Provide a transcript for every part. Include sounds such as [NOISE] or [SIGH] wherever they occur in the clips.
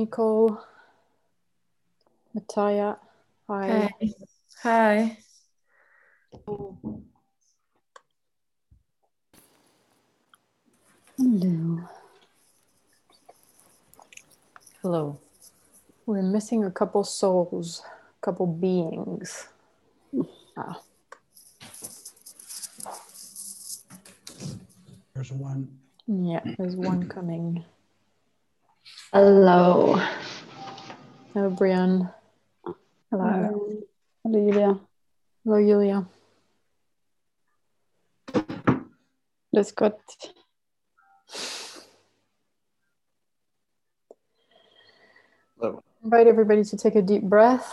Hello, Nicole. Mataya. Hi. Hi. Hi. Hello. Hello. We're missing a couple souls, a couple beings. Ah, There's one. yeah, there's one coming. Hello. Hello, Brian. Hello. Hello, Julia. Hello, Julia. That's good. Hello. Invite everybody to take a deep breath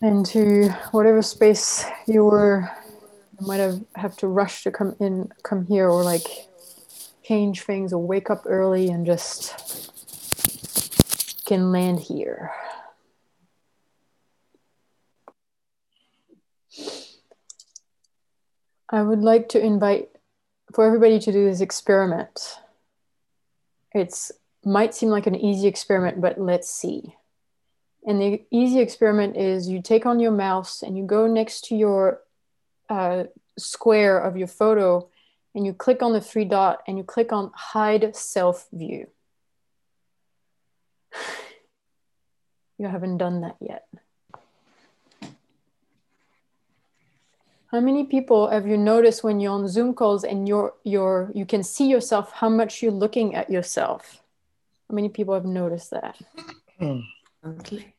into whatever space you were. You might have have to rush to come in, come here, or like change things, or wake up early and just can land here. I would like to invite for everybody to do this experiment. It's might seem like an easy experiment, but let's see. And the easy experiment is you take on your mouse and you go next to your uh, square of your photo and you click on the three dot and you click on hide self view. [LAUGHS] You haven't done that yet. How many people have you noticed when you're on Zoom calls and you're, you're, you can see yourself how much you're looking at yourself? How many people have noticed that? Hmm. Okay.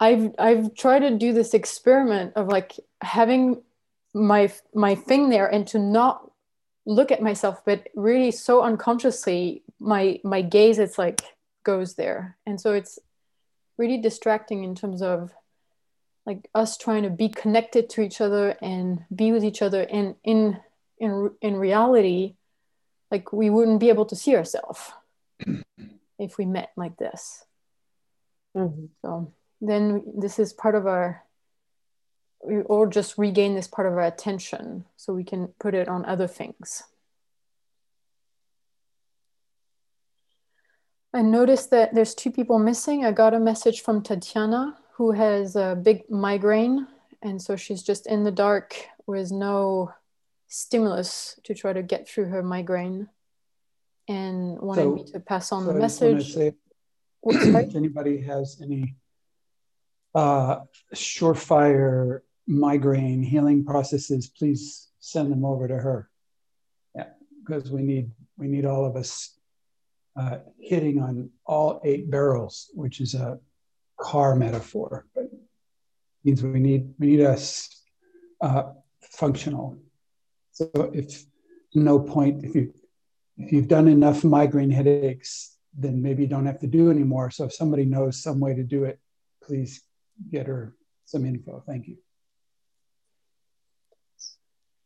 I've I've tried to do this experiment of like having my my thing there and to not look at myself, but really so unconsciously my my gaze it's like goes there, and so it's really distracting in terms of like us trying to be connected to each other and be with each other, and in in in reality, like we wouldn't be able to see ourselves [CLEARS THROAT] if we met like this. Mm-hmm. So then this is part of our, or just regain this part of our attention so we can put it on other things. I noticed that there's two people missing. I got a message from Tatiana who has a big migraine. And so she's just in the dark with no stimulus to try to get through her migraine and wanted So- me to pass on So the I just wanna message. say, If anybody has any uh, surefire migraine healing processes, please send them over to her. Yeah, because we need we need all of us uh, hitting on all eight barrels, which is a car metaphor, but means we need we need us uh, functional. So if no point if you if you've done enough migraine headaches, then maybe you don't have to do anymore. So if somebody knows some way to do it, please get her some info. Thank you.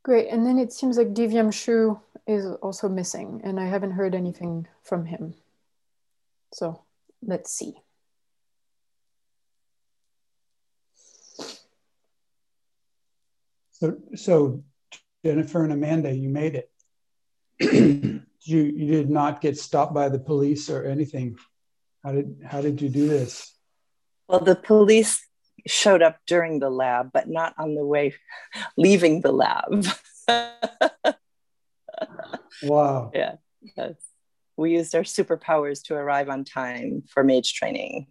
Great. And then it seems like Divyanshu is also missing, and I haven't heard anything from him. So let's see. So so Jennifer and Amanda, you made it. [CLEARS THROAT] you you did not get stopped by the police or anything. How did how did you do this? Well, the police showed up during the lab, but not on the way leaving the lab. [LAUGHS] Wow. yeah. Yes. We used our superpowers to arrive on time for mage training.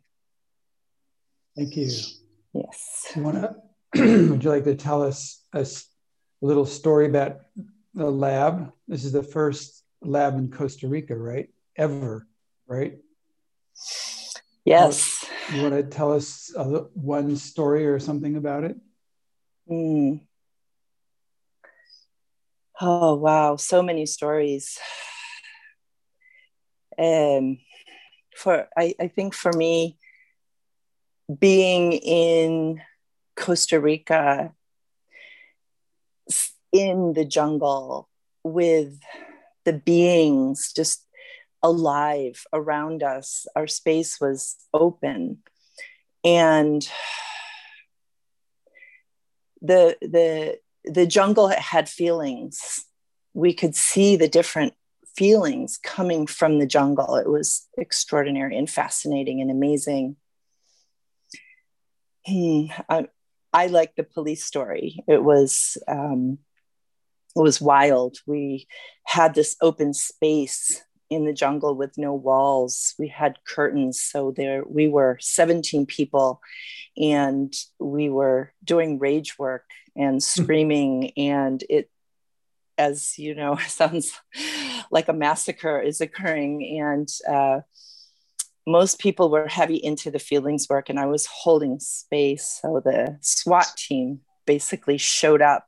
Thank you. Yes. You wanna, [CLEARS THROAT] would you like to tell us a little story about the lab? This is the first lab in Costa Rica, right? Ever, right? Yes. You want to tell us one story or something about it? Mm. Oh, wow. So many stories. Um, for I, I think for me, being in Costa Rica, in the jungle with the beings just alive around us, our space was open. And the the the jungle had feelings we could see the different feelings coming from the jungle. It was extraordinary and fascinating and amazing. Hmm, I, I like the police story. It was um, it was wild. We had this open space in the jungle with no walls. We had curtains, so there we were 17 people, and we were doing rage work and hmm. screaming, and it as you know, [LAUGHS] sounds like a massacre is occurring. And uh, most people were heavy into the feelings work, and I was holding space. So the SWAT team basically showed up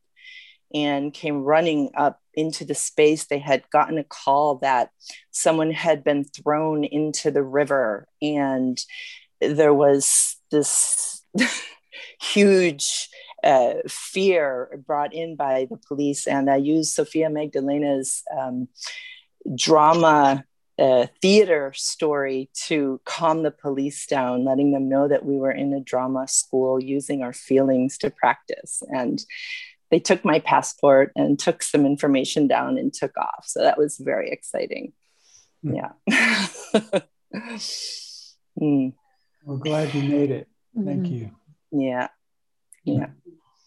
and came running up into the space. They had gotten a call that someone had been thrown into the river, and there was this [LAUGHS] huge uh, fear brought in by the police. And I used Sophia Magdalena's um, drama uh, theater story to calm the police down, letting them know that we were in a drama school using our feelings to practice. And they took my passport and took some information down and took off. So that was very exciting. Mm. Yeah. [LAUGHS] mm. We're glad you made it. Thank mm-hmm. you. Yeah. Yeah.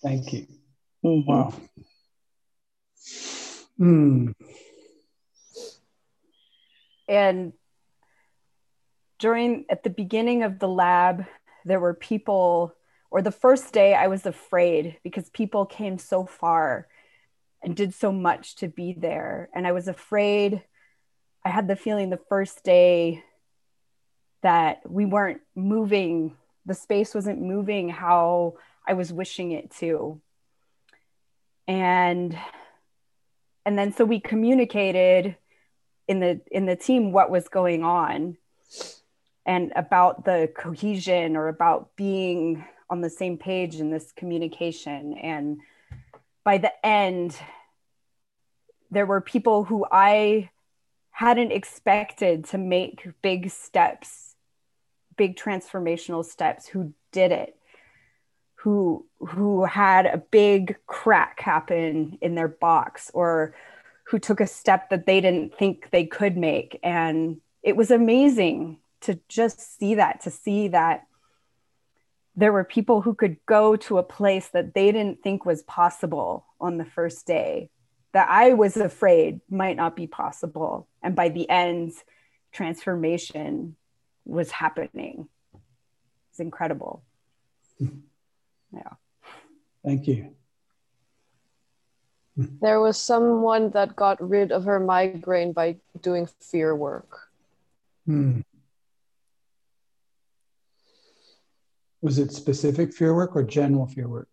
Thank you. Mm-hmm. Wow. Hmm. And during at the beginning of the lab, there were people, or the first day, I was afraid because people came so far and did so much to be there. And I was afraid. I had the feeling the first day that we weren't moving, the space wasn't moving how I was wishing it to. And and then so we communicated in the in the team what was going on and about the cohesion or about being on the same page in this communication. And by the end there were people who I hadn't expected to make big steps big transformational steps who did it who who had a big crack happen in their box or who took a step that they didn't think they could make. And it was amazing to just see that to see that there were people who could go to a place that they didn't think was possible on the first day that I was afraid might not be possible. And by the end transformation was happening. It's incredible. [LAUGHS] Yeah. Thank you. [LAUGHS] There was someone that got rid of her migraine by doing fear work. Hmm. Was it specific fear work or general fear work?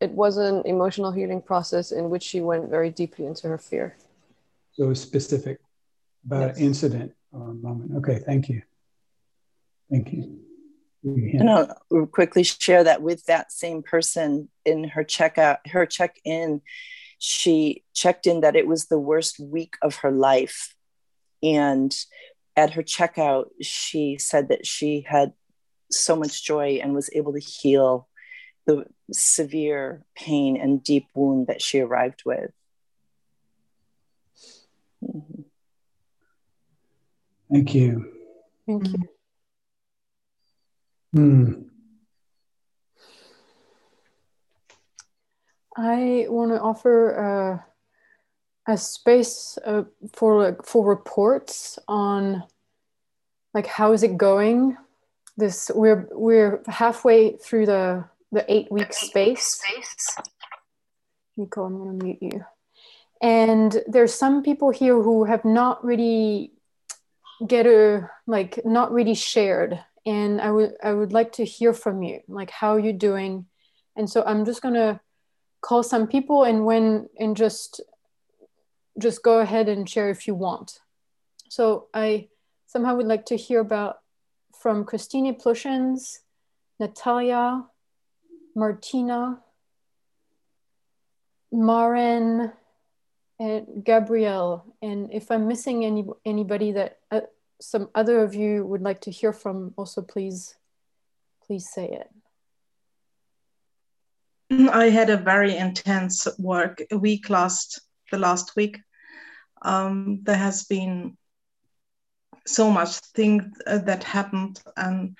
It was an emotional healing process in which she went very deeply into her fear. So it was specific about yes. an incident or a moment. Okay thank you. Thank you. And I'll quickly share that with that same person in her checkout, her check in, she checked in that it was the worst week of her life. And at her checkout, she said that she had so much joy and was able to heal the severe pain and deep wound that she arrived with. Mm-hmm. Thank you. Thank you. Hmm. I want to offer a space uh, for like for reports on like how is it going. This we're we're halfway through the the eight week space. Nico, I'm going to mute you. And there's some people here who have not really get a like not really shared and I would I would like to hear from you, like how you're doing. And so I'm just gonna call some people and when and just just go ahead and share if you want. So I somehow would like to hear about from Christine Plushins, Natalia, Martina, Maren, and Gabrielle. And if I'm missing any anybody that uh, some other of you would like to hear from, also please, please say it. I had a very intense work week last the last week. um, there has been so much things uh, that happened and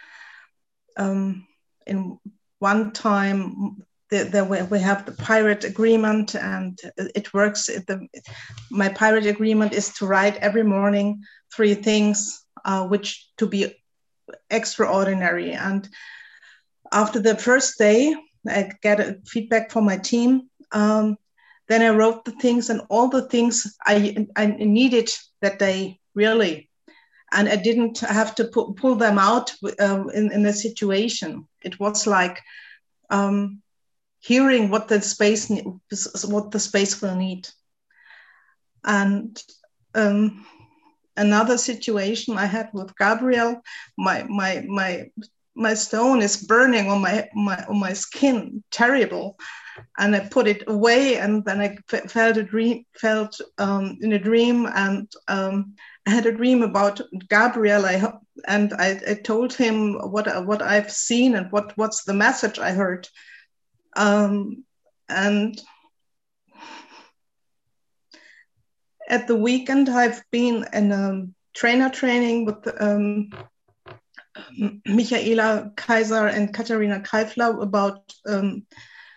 um, in one time the, the, we have the pirate agreement and it works. The, my pirate agreement is to write every morning three things uh, which to be extraordinary. And after the first day i get feedback from my team. Um, then i wrote the things and all the things i, I needed that day really and I didn't have to pu- pull them out um, in, in the situation. It was like um, hearing what the space what the space will need. And um, another situation I had with Gabriel, my my my my stone is burning on my, my on my skin, terrible. And I put it away, and then I felt a dream, felt um, in a dream, and um, I had a dream about Gabriel. I and I, I, told him what what I've seen and what what's the message I heard. Um, and at the weekend, I've been in a trainer training with um, Michaela Kaiser and Katharina Keifler about um,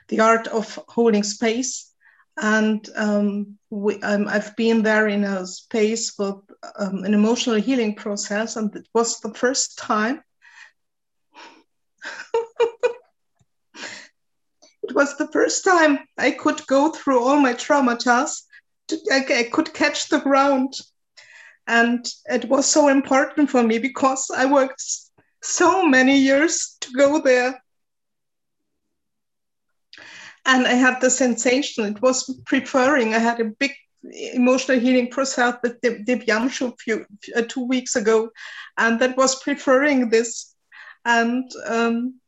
the art of holding space and um, we, um, I've been there in a space with um, an emotional healing process, and it was the first time. [LAUGHS] it was the first time I could go through all my traumata. I, I could catch the ground, and it was so important for me because I worked so many years to go there and I had the sensation it was preferring. I had a big emotional healing process with Divyanshu few, uh, two weeks ago, and that was preferring this. And um,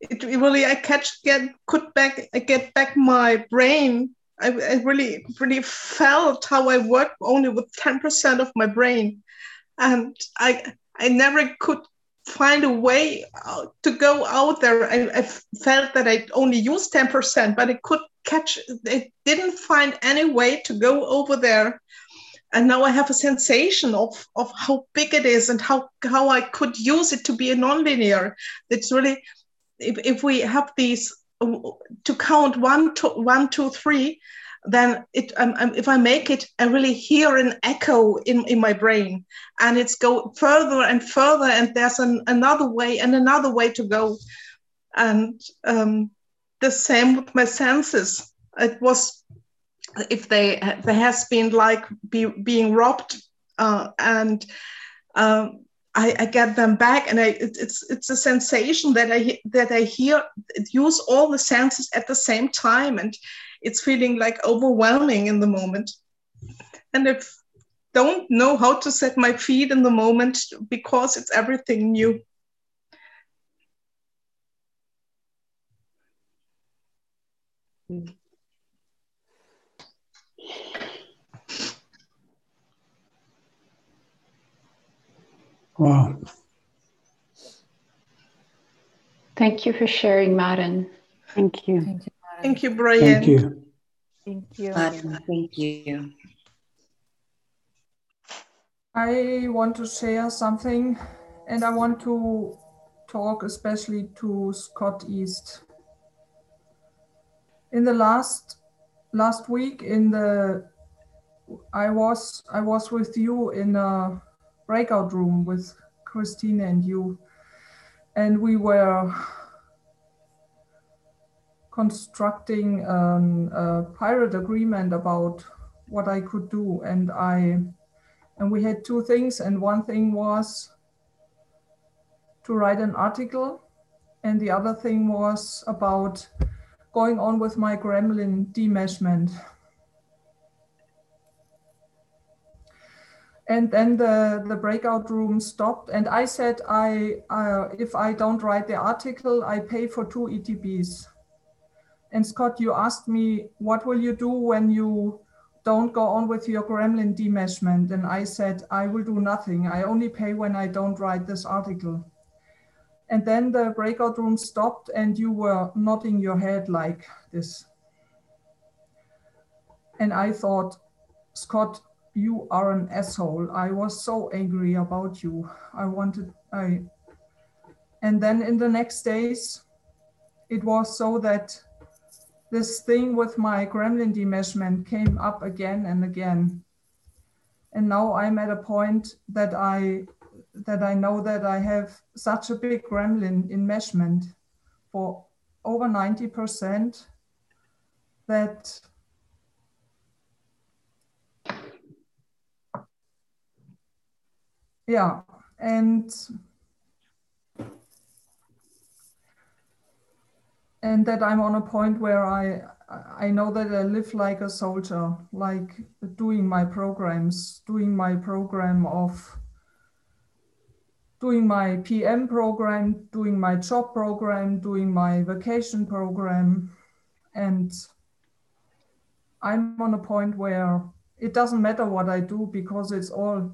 it really, I catch get could back I get back my brain. I, I really really felt how I work only with ten percent of my brain, and I I never could find a way to go out there. I, I felt that I only used 10%, but it could catch, it didn't find any way to go over there. And now I have a sensation of, of how big it is and how, how I could use it to be a nonlinear. It's really, if, if we have these to count one, two, one, two, three, then it um, um, if i make it i really hear an echo in, in my brain. And it's go further and further and there's an, another way and another way to go. And um, the same with my senses. It was if they there has been like be, being robbed uh, and um, I, I, get them back and I, it, it's it's a sensation that I that I hear use all the senses at the same time. And it's feeling like overwhelming in the moment. And if don't know how to set my feet in the moment because it's everything new. Wow. Thank you for sharing, Madden. Thank you. Thank you. Thank you, Brian. Thank you. Thank you. thank you. I want to share something and I want to talk especially to Scott East. In the last last week in the I was I was with you in a breakout room with Christine and you and we were constructing an, a pirate agreement about what I could do. And I, and we had two things. And one thing was to write an article. And the other thing was about going on with my gremlin demeshment. And then the, the breakout room stopped. And I said, I, uh, if I don't write the article, I pay for two ETBs. And Scott, you asked me, what will you do when you don't go on with your gremlin demeshment? And I said, I will do nothing. I only pay when I don't write this article. And then the breakout room stopped and you were nodding your head like this. And I thought, Scott, you are an asshole. I was so angry about you. I wanted, I, and then in the next days, it was so that this thing with my gremlin demeshment came up again and again. And now I'm at a point that I that I know that I have such a big gremlin enmeshment for over 90% that yeah and and that i'm on a point where i i know that i live like a soldier like doing my programs doing my program of doing my pm program doing my job program doing my vacation program and i'm on a point where it doesn't matter what i do because it's all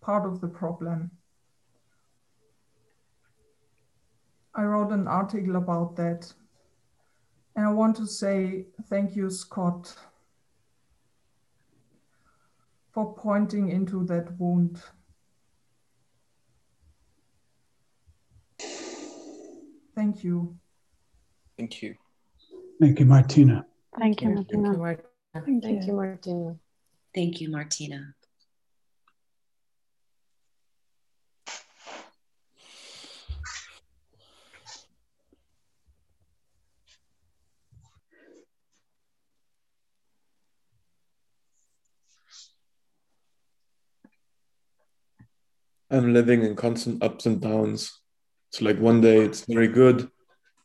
part of the problem. I wrote an article about that. And I want to say thank you, Scott, for pointing into that wound. Thank you. Thank you. Thank you, Martina. Thank you, Martina. Thank you, Martina. Thank you, Martina. I'm living in constant ups and downs. It's like one day it's very good,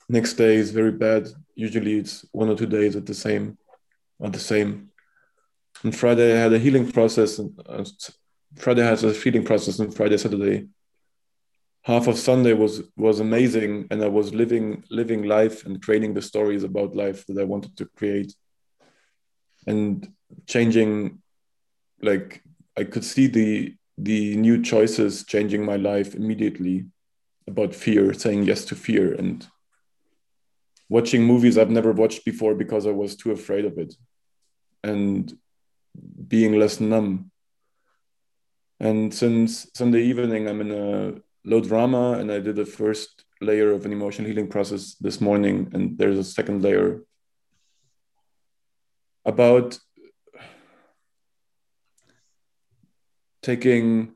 next day is very bad. Usually it's one or two days at the same, or the same. On Friday I had a healing process, and uh, Friday has a healing process, and Friday Saturday. Half of Sunday was was amazing, and I was living living life and creating the stories about life that I wanted to create, and changing, like I could see the the new choices changing my life immediately about fear, saying yes to fear, and watching movies I've never watched before because I was too afraid of it, and being less numb. And since Sunday evening, I'm in a low drama, and I did the first layer of an emotional healing process this morning, and there's a second layer about taking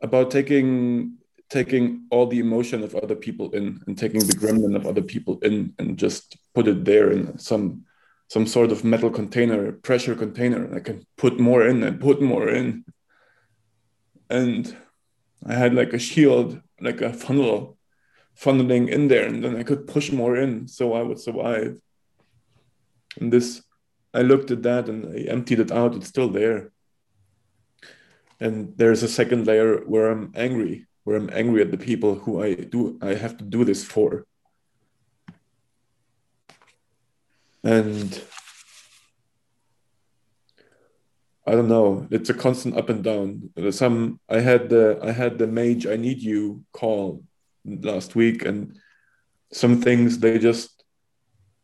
about taking taking all the emotion of other people in and taking the gremlin of other people in and just put it there in some some sort of metal container pressure container. And i can put more in and put more in. And i had like a shield like a funnel funneling in there and then i could push more in. So i would survive. And this i looked at that and i emptied it out. It's still there and there's a second layer where i'm angry where i'm angry at the people who i do i have to do this for. And i don't know it's a constant up and down. Some i had the i had the mage i need you call last week and some things they just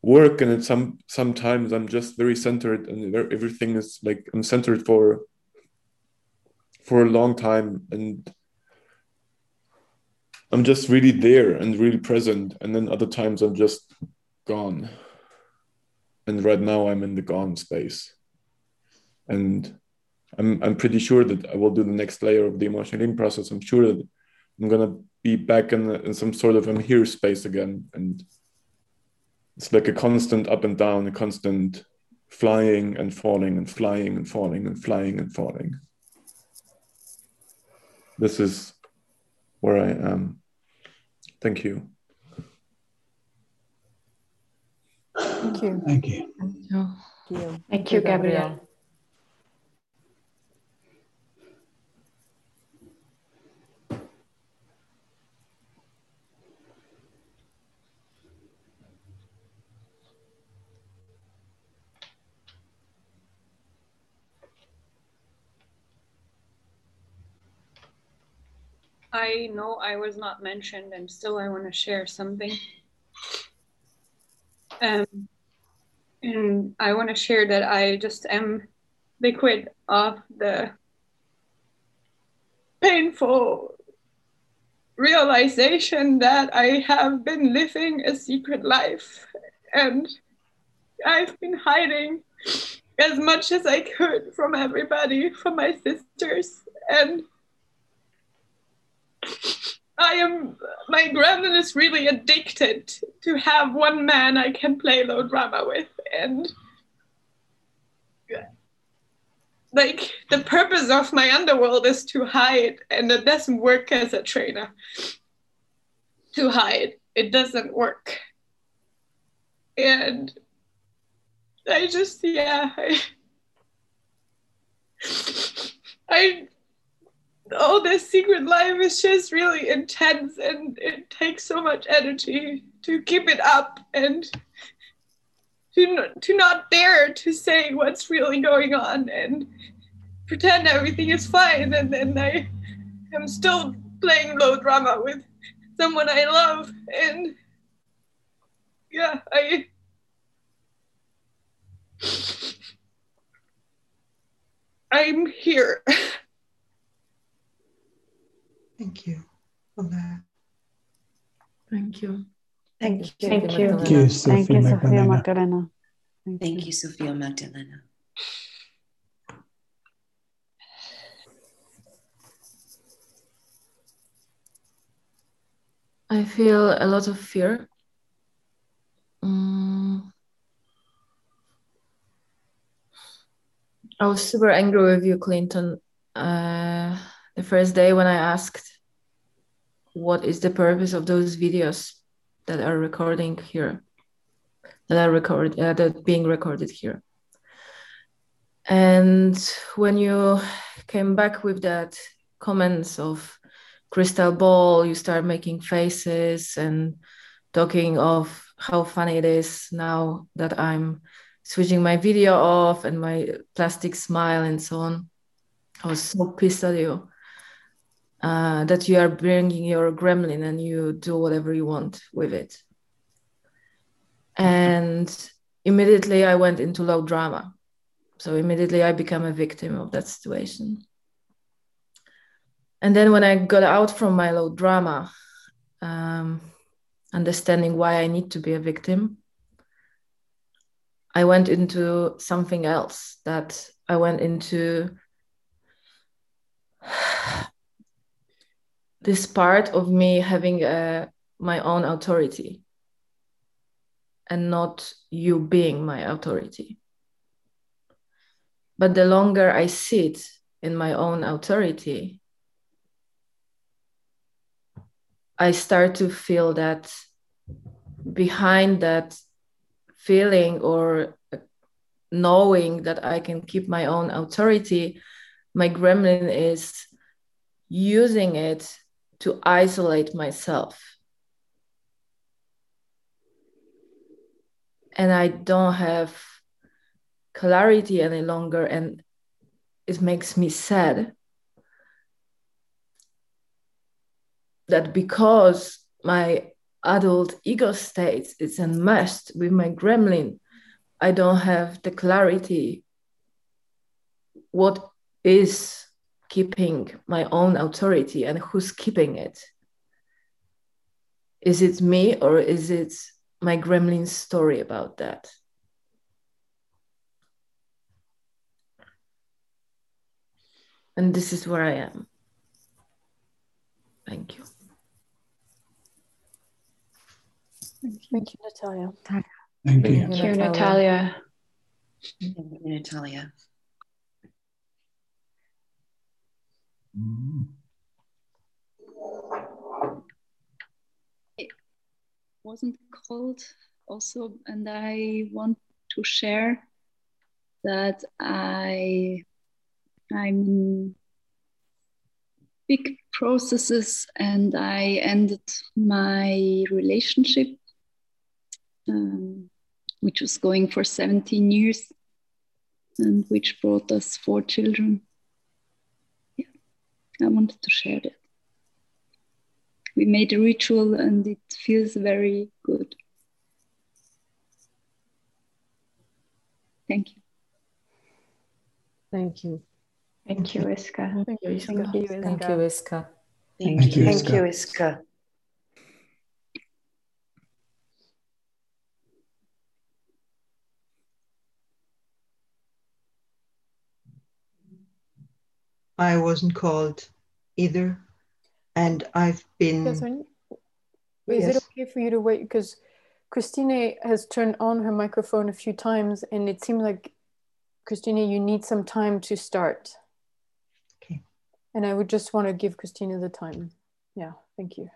work and it's some sometimes i'm just very centered and everything is like i'm centered for for a long time and I'm just really there and really present. And then other times I'm just gone. And right now I'm in the gone space. And I'm, I'm pretty sure that I will do the next layer of the emotional healing process. I'm sure that I'm going to be back in, in some sort of I'm here space again. And it's like a constant up and down, a constant flying and falling and flying and falling and flying and falling this is where I am. Thank you. Thank you. Thank you. Thank you, Thank you, Gabrielle. I know I was not mentioned and still I want to share something. Um, and I want to share that I just am liquid of the painful realization that I have been living a secret life and I've been hiding as much as I could from everybody, from my sisters, and I am my gremlin is really addicted to have one man I can play low drama with and like the purpose of my underworld is to hide and it doesn't work as a trainer. To hide it doesn't work. And i just yeah i i all this secret life is just really intense and it takes so much energy to keep it up and to, to not dare to say what's really going on and pretend everything is fine. And then I am still playing low drama with someone I love. And yeah I [LAUGHS] I'm here [LAUGHS] Thank you for that. Thank you. Thank you. Thank you. Thank you, Thank Sophia you, Sophia Magdalena. Magdalena. Thank you, Sophia Magdalena. I feel a lot of fear. Mm. I was super angry with you, Clinton, uh, the first day when I asked what is the purpose of those videos that are recording here, that are record, uh, that being recorded here. And when you came back with that comments of crystal ball, you start making faces and talking of how funny it is now that I'm switching my video off and my plastic smile and so on. I was so pissed at you uh, that you are bringing your gremlin and you do whatever you want with it. And immediately I went into low drama. So immediately I became a victim of that situation. And then when I got out from my low drama, um, understanding why I need to be a victim, I went into something else that I went into [SIGHS] this part of me having a, my own authority and not you being my authority. But the longer I sit in my own authority, I start to feel that behind that feeling or knowing that I can keep my own authority, my gremlin is using it to isolate myself. And I don't have clarity any longer, and it makes me sad that because my adult ego state is enmeshed with my gremlin, I don't have the clarity what is keeping my own authority and who's keeping it. Is it me or is it my gremlin story about that? And this is where I am. Thank you. Thank you, Natalia. Thank Thank you. you, Natalia. Thank you, Natalia. It wasn't called also, and I want to share that I I'm big processes and I ended my relationship, um, which was going for 17 years and which brought us four children. Yeah, I wanted to share that. We made a ritual and it feels very good. Thank you. Thank you. Thank you, Iska. Thank you, Iska. Thank you, Thank you, Iska. Thank, Thank you. you, Thank you, Iska. I wasn't called either. And I've been. Catherine, oh, is Yes. it okay for you to wait? Because Christine has turned on her microphone a few times, and it seems like, Christina, you need some time to start. Okay. And I would just want to give Christina the time. Yeah, thank you.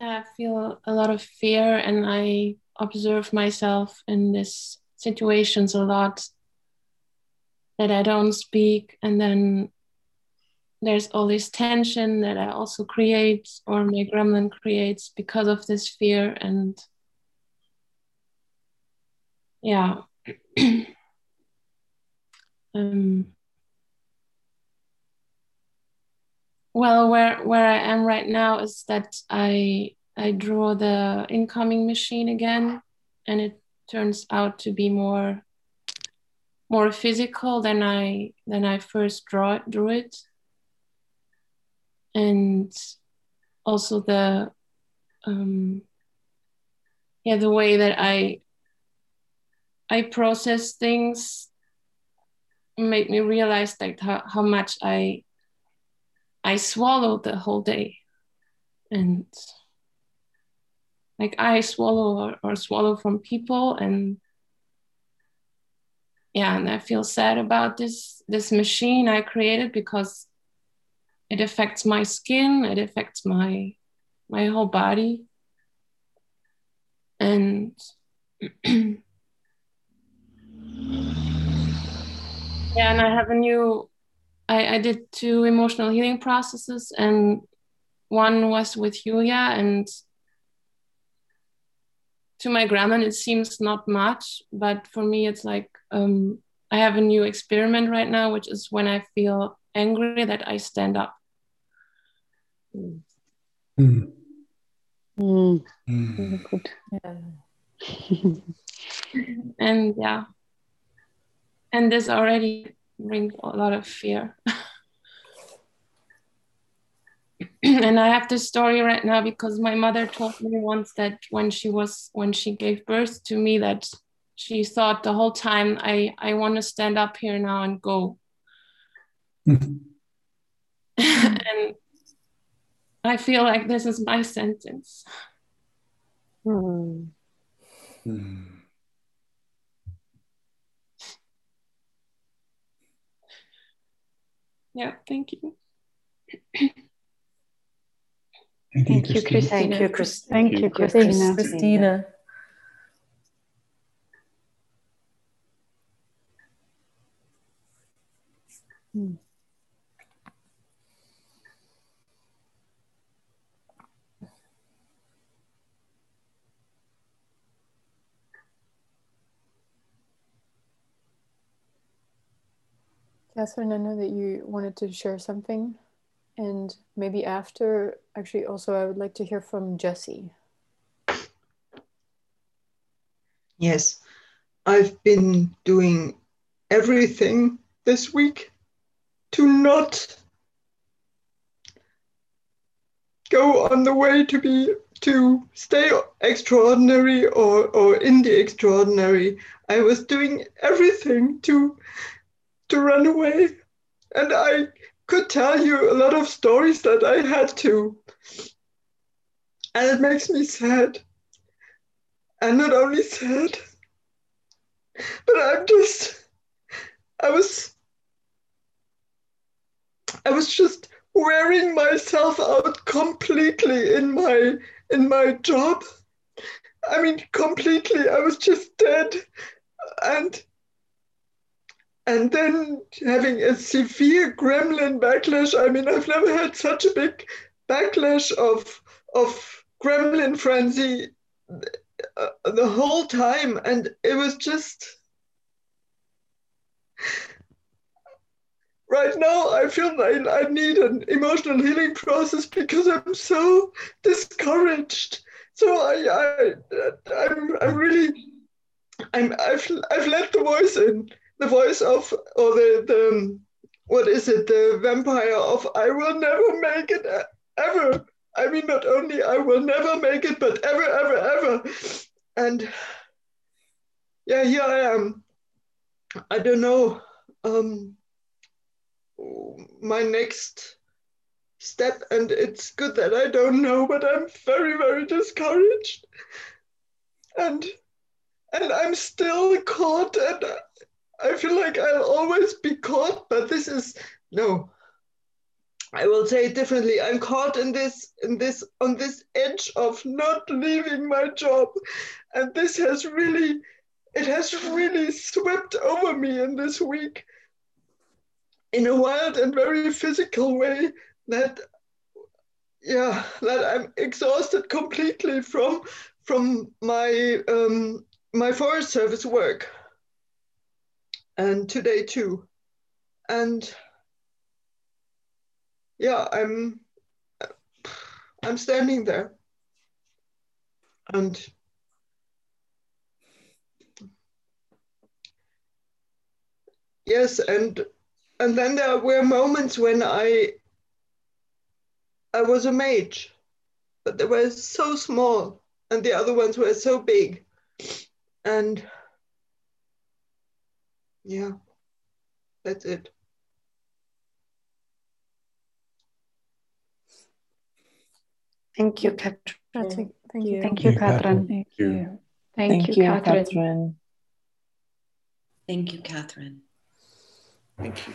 I feel a lot of fear and I observe myself in these situations a lot that I don't speak. And then there's all this tension that I also create or my gremlin creates because of this fear. And yeah. [CLEARS THROAT] Um Well, where where I am right now is that I I draw the incoming machine again, and it turns out to be more more physical than I than I first draw drew it, and also the um, yeah the way that I I process things made me realize like how, how much I I swallowed the whole day. And like I swallow or, or swallow from people and yeah, and I feel sad about this this machine I created because it affects my skin, it affects my my whole body. And [CLEARS THROAT] yeah, and I have a new I, I did two emotional healing processes, and one was with Yulia. And to my grandma, it seems not much, but for me, it's like um, I have a new experiment right now, which is when I feel angry that I stand up. Mm. Mm. Mm. Good. [LAUGHS] and yeah, and this already brings a lot of fear. [CLEARS THROAT] and I have this story right now because my mother told me once that when she was when she gave birth to me that she thought the whole time I I want to stand up here now and go. [LAUGHS] and I feel like this is my sentence. Mm. Yeah, thank you. Thank you, Thank you, Christine. Christina. Thank you, Chris. Thank you, Thanks, Christina. Christina. Hmm. Catherine, I know that you wanted to share something. And maybe after, actually, also, I would like to hear from Jesse. Yes, I've been doing everything this week to not go on the way to be to stay extraordinary or or in the extraordinary. I was doing everything to to run away, and I could tell you a lot of stories that I had to, and it makes me sad and not only sad, but I'm just, I was, I was just wearing myself out completely in my in my job. I mean, completely. I was just dead, and and then having a severe gremlin backlash. I mean, I've never had such a big backlash of of gremlin frenzy uh, the whole time and it was just [LAUGHS] right now I feel like I need an emotional healing process because I'm so discouraged. So I, I, I'm, I'm really, I'm, I've, I've let the voice in, the voice of, or the, the, what is it, the vampire of I will never make it ever. I mean, not only I will never make it, but ever, ever, ever. And yeah, here I am. I don't know. Um, my next step and it's good that i don't know but i'm very very discouraged and and i'm still caught and i feel like i'll always be caught but this is no. I will say it differently. I'm caught in this in this on this edge of not leaving my job. And this has really it has really swept over me in this week in a wild and very physical way that yeah that i'm exhausted completely from from my um, my forest service work and today too. And yeah i'm i'm standing there. And yes and and then there were moments when I I was a mage, but they were so small, and the other ones were so big, and yeah, that's it. Thank you, Catherine. Thank you. Thank you, Thank you, Katrin. Katrin. Thank you. Thank, Thank, you, you, Katrin. Katrin. Thank you, Catherine. Thank you.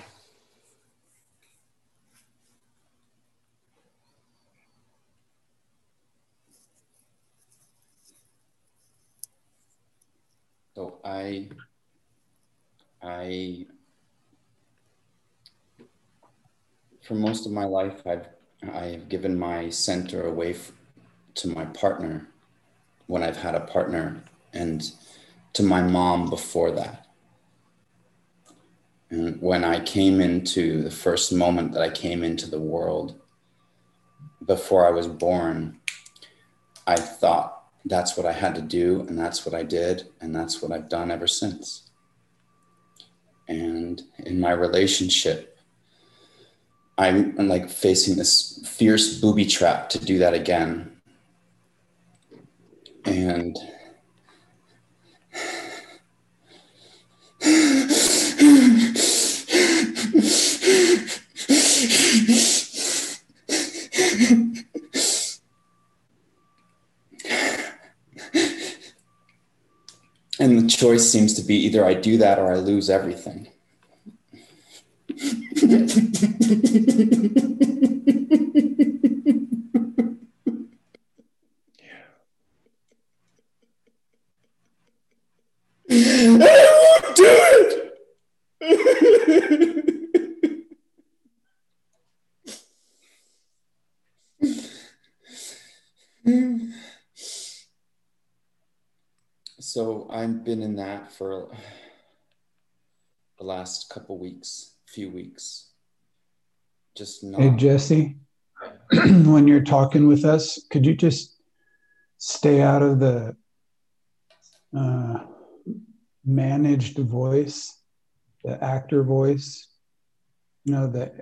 So I, I, for most of my life, I've I have given my center away f- to my partner when I've had a partner, and to my mom before that. And when I came into the first moment that I came into the world, before I was born, I thought that's what I had to do, and that's what I did, and that's what I've done ever since. And in my relationship, I'm, I'm like facing this fierce booby trap to do that again. And and the choice seems to be either I do that or I lose everything. I won't do it. [LAUGHS] so I've been in that for the last couple weeks, few weeks. Just not. Hey, Jesse, [CLEARS THROAT] when you're talking with us, could you just stay out of the uh, managed voice, the actor voice, you know, the,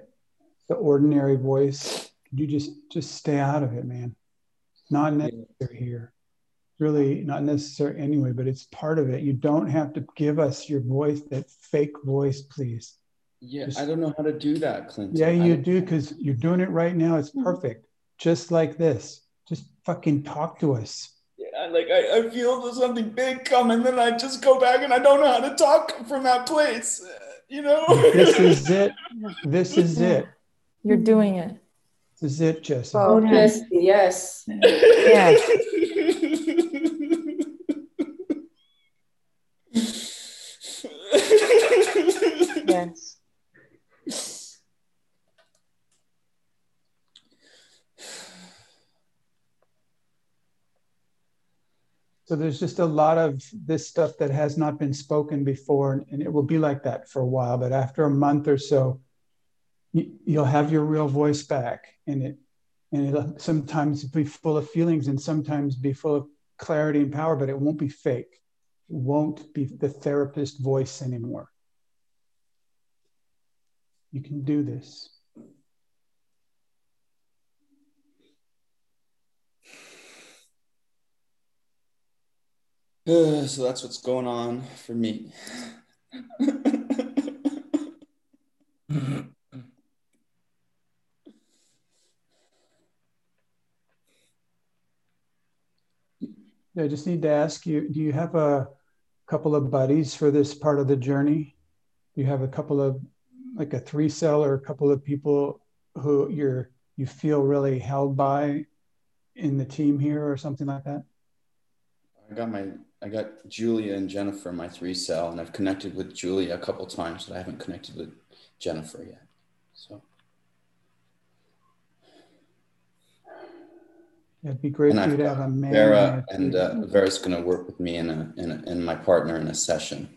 the ordinary voice? Could you just just stay out of it, man? Not necessary here. Really not necessary anyway, but it's part of it. You don't have to give us your voice, that fake voice, please. Yeah, I don't know how to do that, Clinton. Yeah, you don't- do because you're doing it right now. It's perfect. Just like this. Just fucking talk to us. Yeah, like I, I feel there's something big coming, then I just go back and I don't know how to talk from that place. You know? This is [LAUGHS] it. This is it. You're doing it. This is it, Jesse. Oh, yes, yes. Yes. So there's just a lot of this stuff that has not been spoken before, and it will be like that for a while. But after a month or so, you, you'll have your real voice back and it and it'll sometimes be full of feelings and sometimes be full of clarity and power but it won't be fake it won't be the therapist voice anymore you can do this Uh, so that's what's going on for me [LAUGHS] I just need to ask you do you have a couple of buddies for this part of the journey? Do you have a couple of like a three cell or a couple of people who you're you feel really held by in the team here or something like that? I got my I got Julia and Jennifer my three cell and I've connected with Julia a couple times but I haven't connected with Jennifer yet. So It'd be great and for you to have a man. Vera and uh, Vera's going to work with me in a, in a in my partner in a session,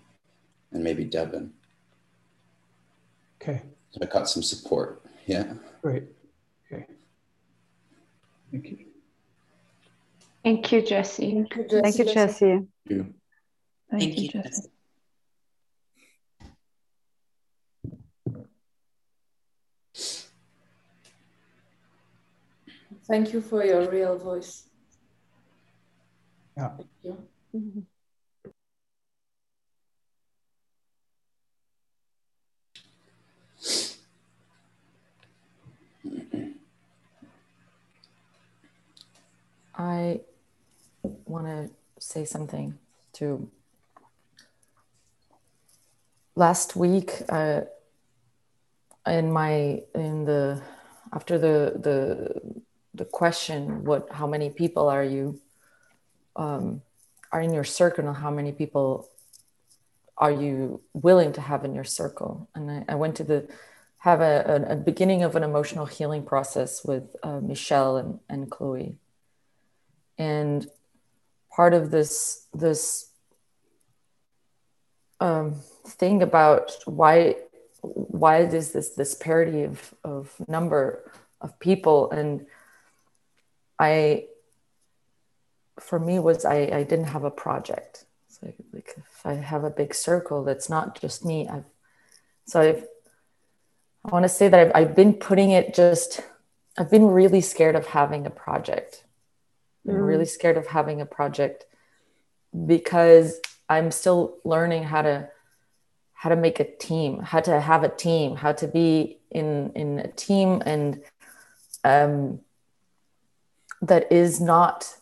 and maybe Devin. Okay, So I got some support. Yeah. great. Okay. Thank you. Thank you, Jesse. Thank you, Jesse. you. Thank you, Jesse. Thank you for your real voice. Yeah. Thank you. I want to say something to last week uh, in my in the after the the the question what how many people are you um, are in your circle and how many people are you willing to have in your circle? And i, I went to the have a, a, a beginning of an emotional healing process with uh, michelle and, and chloe. And part of this this um, thing about why why is this disparity of, of number of people? And i for me was i, I didn't have a project. So like, like if i have a big circle that's not just me. I've so i've i want to say that I've, I've been putting it just i've been really scared of having a project i'm Mm. really scared of having a project because i'm still learning how to how to make a team how to have a team how to be in in a team and um that is not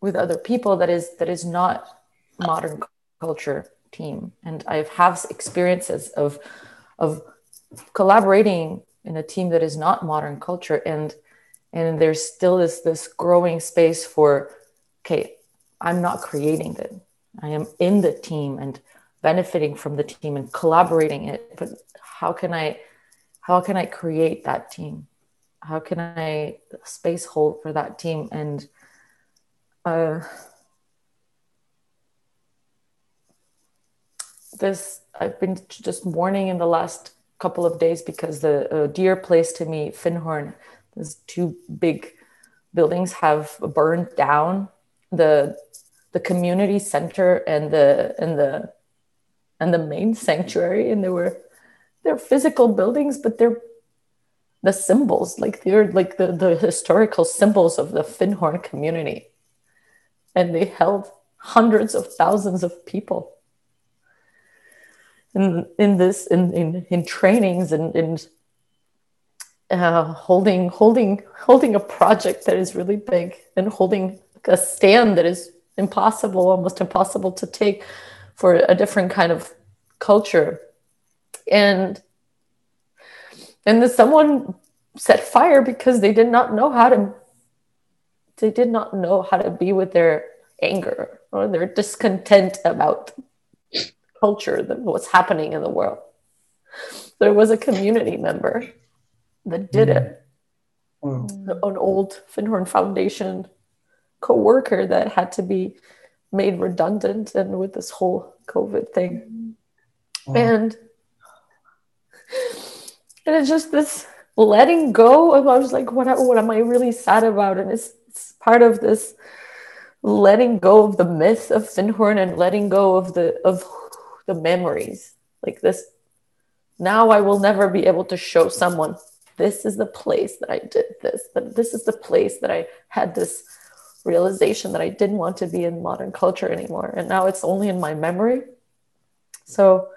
with other people that is that is not modern culture team and i have experiences of of collaborating in a team that is not modern culture and and there's still this this growing space for okay i'm not creating it. I am in the team and benefiting from the team and collaborating it. But how can i how can i create that team? How can i space hold for that team? And uh this i've been just mourning in the last couple of days because the uh, dear place to me Findhorn those two big buildings have burned down. The the community center and the and the and the main sanctuary and they were they're physical buildings but they're the symbols like they're like the, the historical symbols of the Findhorn community. And they held hundreds of thousands of people. In in this in in, in trainings and in uh, holding holding holding a project that is really big and holding a stand that is impossible almost impossible to take for a different kind of culture. And and then someone set fire because they did not know how to they did not know how to be with their anger or their discontent about culture that what's happening in the world. There was a community member that did it mm. mm. Wow. an old Findhorn foundation co-worker that had to be made redundant and with this whole covid thing Wow. and and it's just this letting go of I was like, what what am I really sad about? And it's, it's part of this letting go of the myth of Findhorn and letting go of the of the memories. Like this now I will never be able to show someone this is the place that I did this, but this is the place that I had this realization that I didn't want to be in modern culture anymore. And now it's only in my memory. So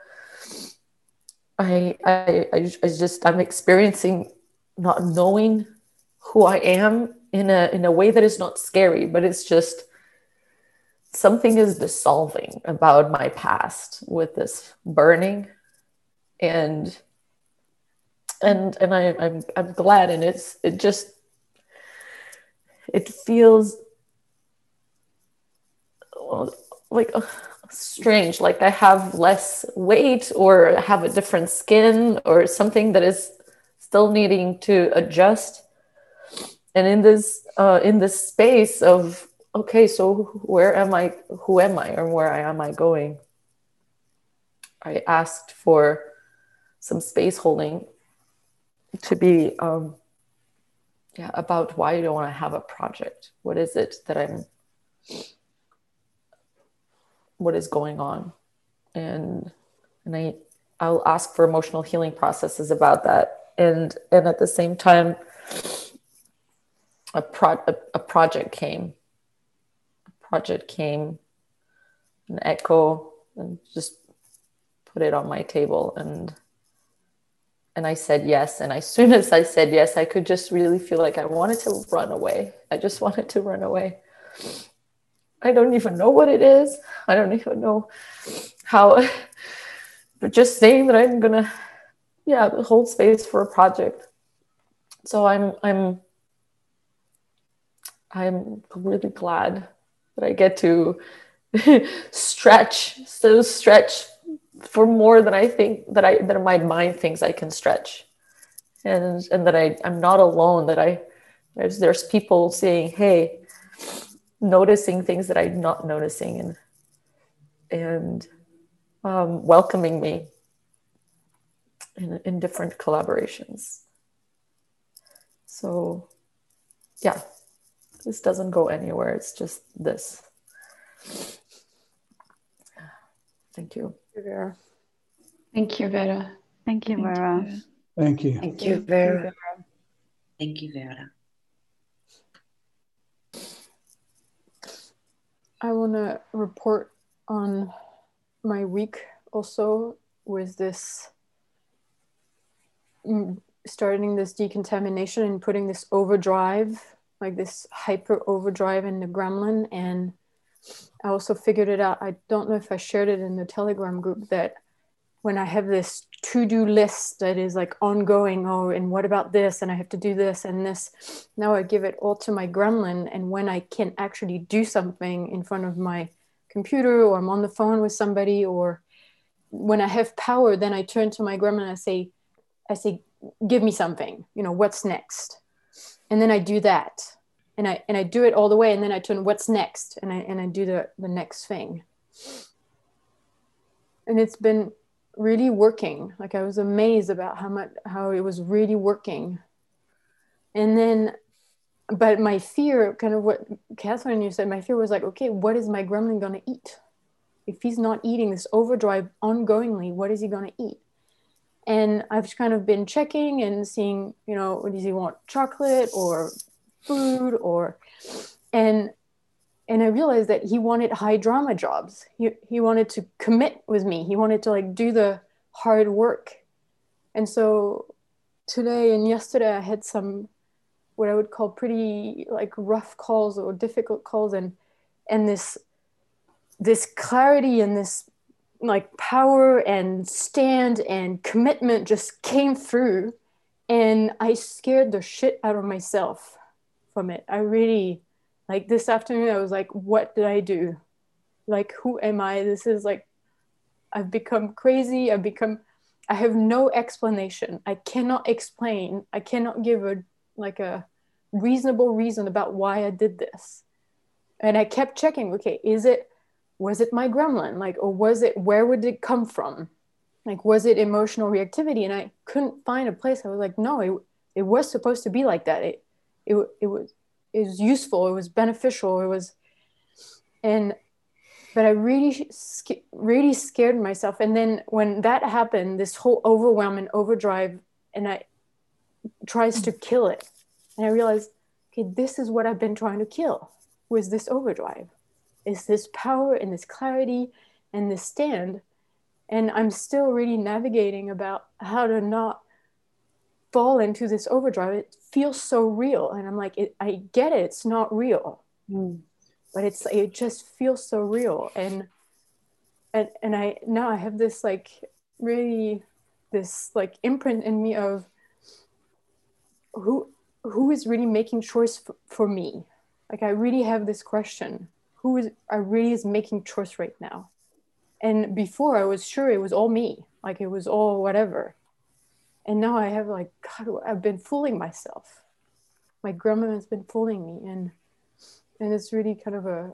I, I, I, I just, I'm experiencing not knowing who I am in a, in a way that is not scary, but it's just something is dissolving about my past with this burning and and and I, I'm I'm glad and it's it just it feels like uh, strange like I have less weight or have a different skin or something that is still needing to adjust. And in this uh, in this space of okay so where am I who am I or where am I going? I asked for some space holding to be um, yeah about why you do I want to have a project. What is it that I'm what is going on? And and I I'll ask for emotional healing processes about that. And and at the same time a pro a, a project came. A project came an echo and just put it on my table and and I said yes. And as [LAUGHS] soon as I said yes, I could just really feel like I wanted to run away. I just [LAUGHS] wanted to run away. I don't even know what it is. I don't even know how, [LAUGHS] but just saying that I'm gonna, yeah, hold space for a project. So I'm, I'm, I'm really glad that I get to stretch, so stretch for more than I think that I that my mind thinks I can stretch, and and that I I'm not alone. That I there's there's people saying, hey, noticing things that I'm not noticing, and and um, welcoming me in in different collaborations. So, yeah, this doesn't go anywhere. It's just this. Thank you. Vera. Thank you, Vera. Thank you, Vera. Thank you. Thank you, Vera. Thank you, Vera. I want to report on my week also with this mm, starting this decontamination and putting this overdrive, like this hyper overdrive in the gremlin and I also figured it out. I don't know if I shared it in the Telegram group that when I have this to do list that is like ongoing, oh, and what about this? And I have to do this and this. Now I give it all to my gremlin. And when I can actually do something in front of my computer or I'm on the phone with somebody or when I have power, then I turn to my gremlin and I say, I say, give me something, you know, what's next? And then I do that and I and I do it all the way and then I turn what's next and I and I do the the next thing. And it's been really working. Like I was amazed about how much how it was really working. And then but my fear, kind of what Catherine you said, my fear was like, okay, what is my gremlin gonna eat? If he's not eating this overdrive ongoingly, what is he gonna eat? And I've kind of been checking and seeing, you know, does he want chocolate or food or and and I realized that he wanted high drama jobs. He he wanted to commit with me. He wanted to like do the hard work. And so today and yesterday I had some what I would call pretty like rough calls or difficult calls and and this this clarity and this like power and stand and commitment just came through and I scared the shit out of myself from it. I really like this afternoon I was like what did I do? Like who am I? This is like I've become crazy. I've become I have no explanation. I cannot explain. I cannot give a like a reasonable reason about why I did this. And I kept checking, okay, is it was it my gremlin? Like or was it where would it come from? like was it emotional reactivity and i couldn't find a place i was like no it, it was supposed to be like that it, it, it was it was useful it was beneficial it was and but i really really scared myself. And then when that happened this whole overwhelm and overdrive and i tries to kill it. And i realized okay this is what i've been trying to kill was this overdrive. Is this power and this clarity and this stand? And i'm still really navigating about how to not fall into this overdrive it feels so real. And i'm like it, i get it it's not real. Mm. but it's it just feels so real. And and and i now i have this like really this like imprint in me of who who is really making choice for, for me. Like i really have this question. Who is i really is making choice right now? And before i was sure it was all me. Like it was all whatever and now i have like god i've been fooling myself. My grandma has been fooling me and and it's really kind of a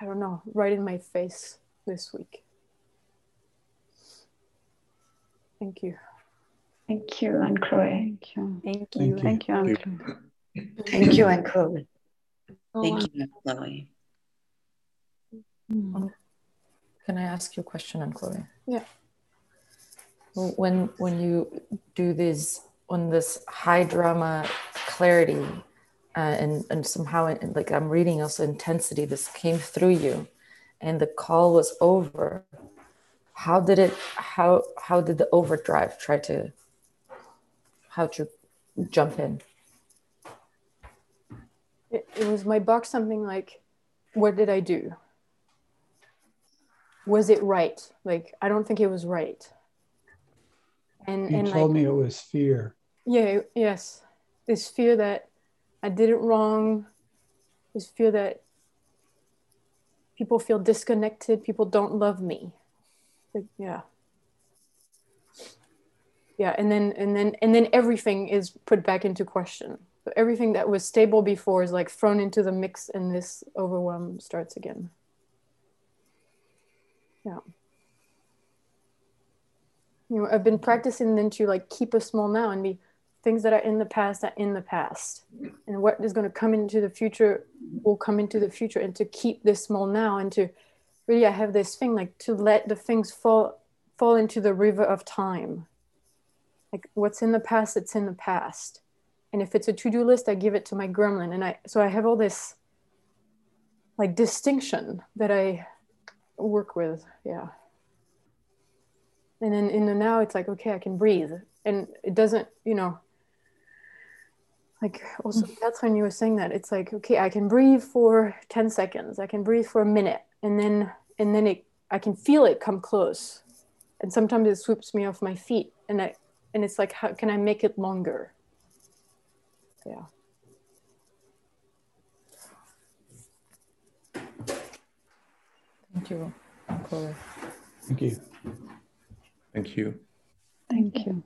i don't know right in my face this week. Thank you. Thank you and chloe. Thank you. Thank you. Thank you, thank you, chloe. Thank you and chloe. Oh, thank you chloe. Can I ask you a question on Chloe? Yeah. When when you do this on this high drama clarity, uh, and and somehow like I'm reading also intensity, this came through you, and the call was over. How did it? How how did the overdrive try to? How to jump in? It, it was my box something like, "What did I do?" was it right? Like, I don't think it was right. And, you and told like, me it was fear. Yeah, yes. This fear that I did it wrong, this fear that people feel disconnected, people don't love me. Like, yeah. Yeah, and then and then and then everything is put back into question. So everything that was stable before is like thrown into the mix and this overwhelm starts again. Yeah. You know, I've been practicing then to like keep a small now and be things that are in the past are in the past. And what is going to come into the future will come into the future. And to keep this small now and to really I have this thing like to let the things fall fall into the river of time. Like what's in the past, it's in the past. And if it's a to-do list, I give it to my gremlin. And I so I have all this like distinction that I work with yeah and then in the now it's like okay i can breathe. And it doesn't you know like also mm. that's when you were saying that. It's like okay i can breathe for 10 seconds. I can breathe for a minute. And then and then it i can feel it come close. And sometimes it swoops me off my feet. And i and it's like how can i make it longer? Yeah. Thank you, Chloe. Thank you. Thank you. Thank you.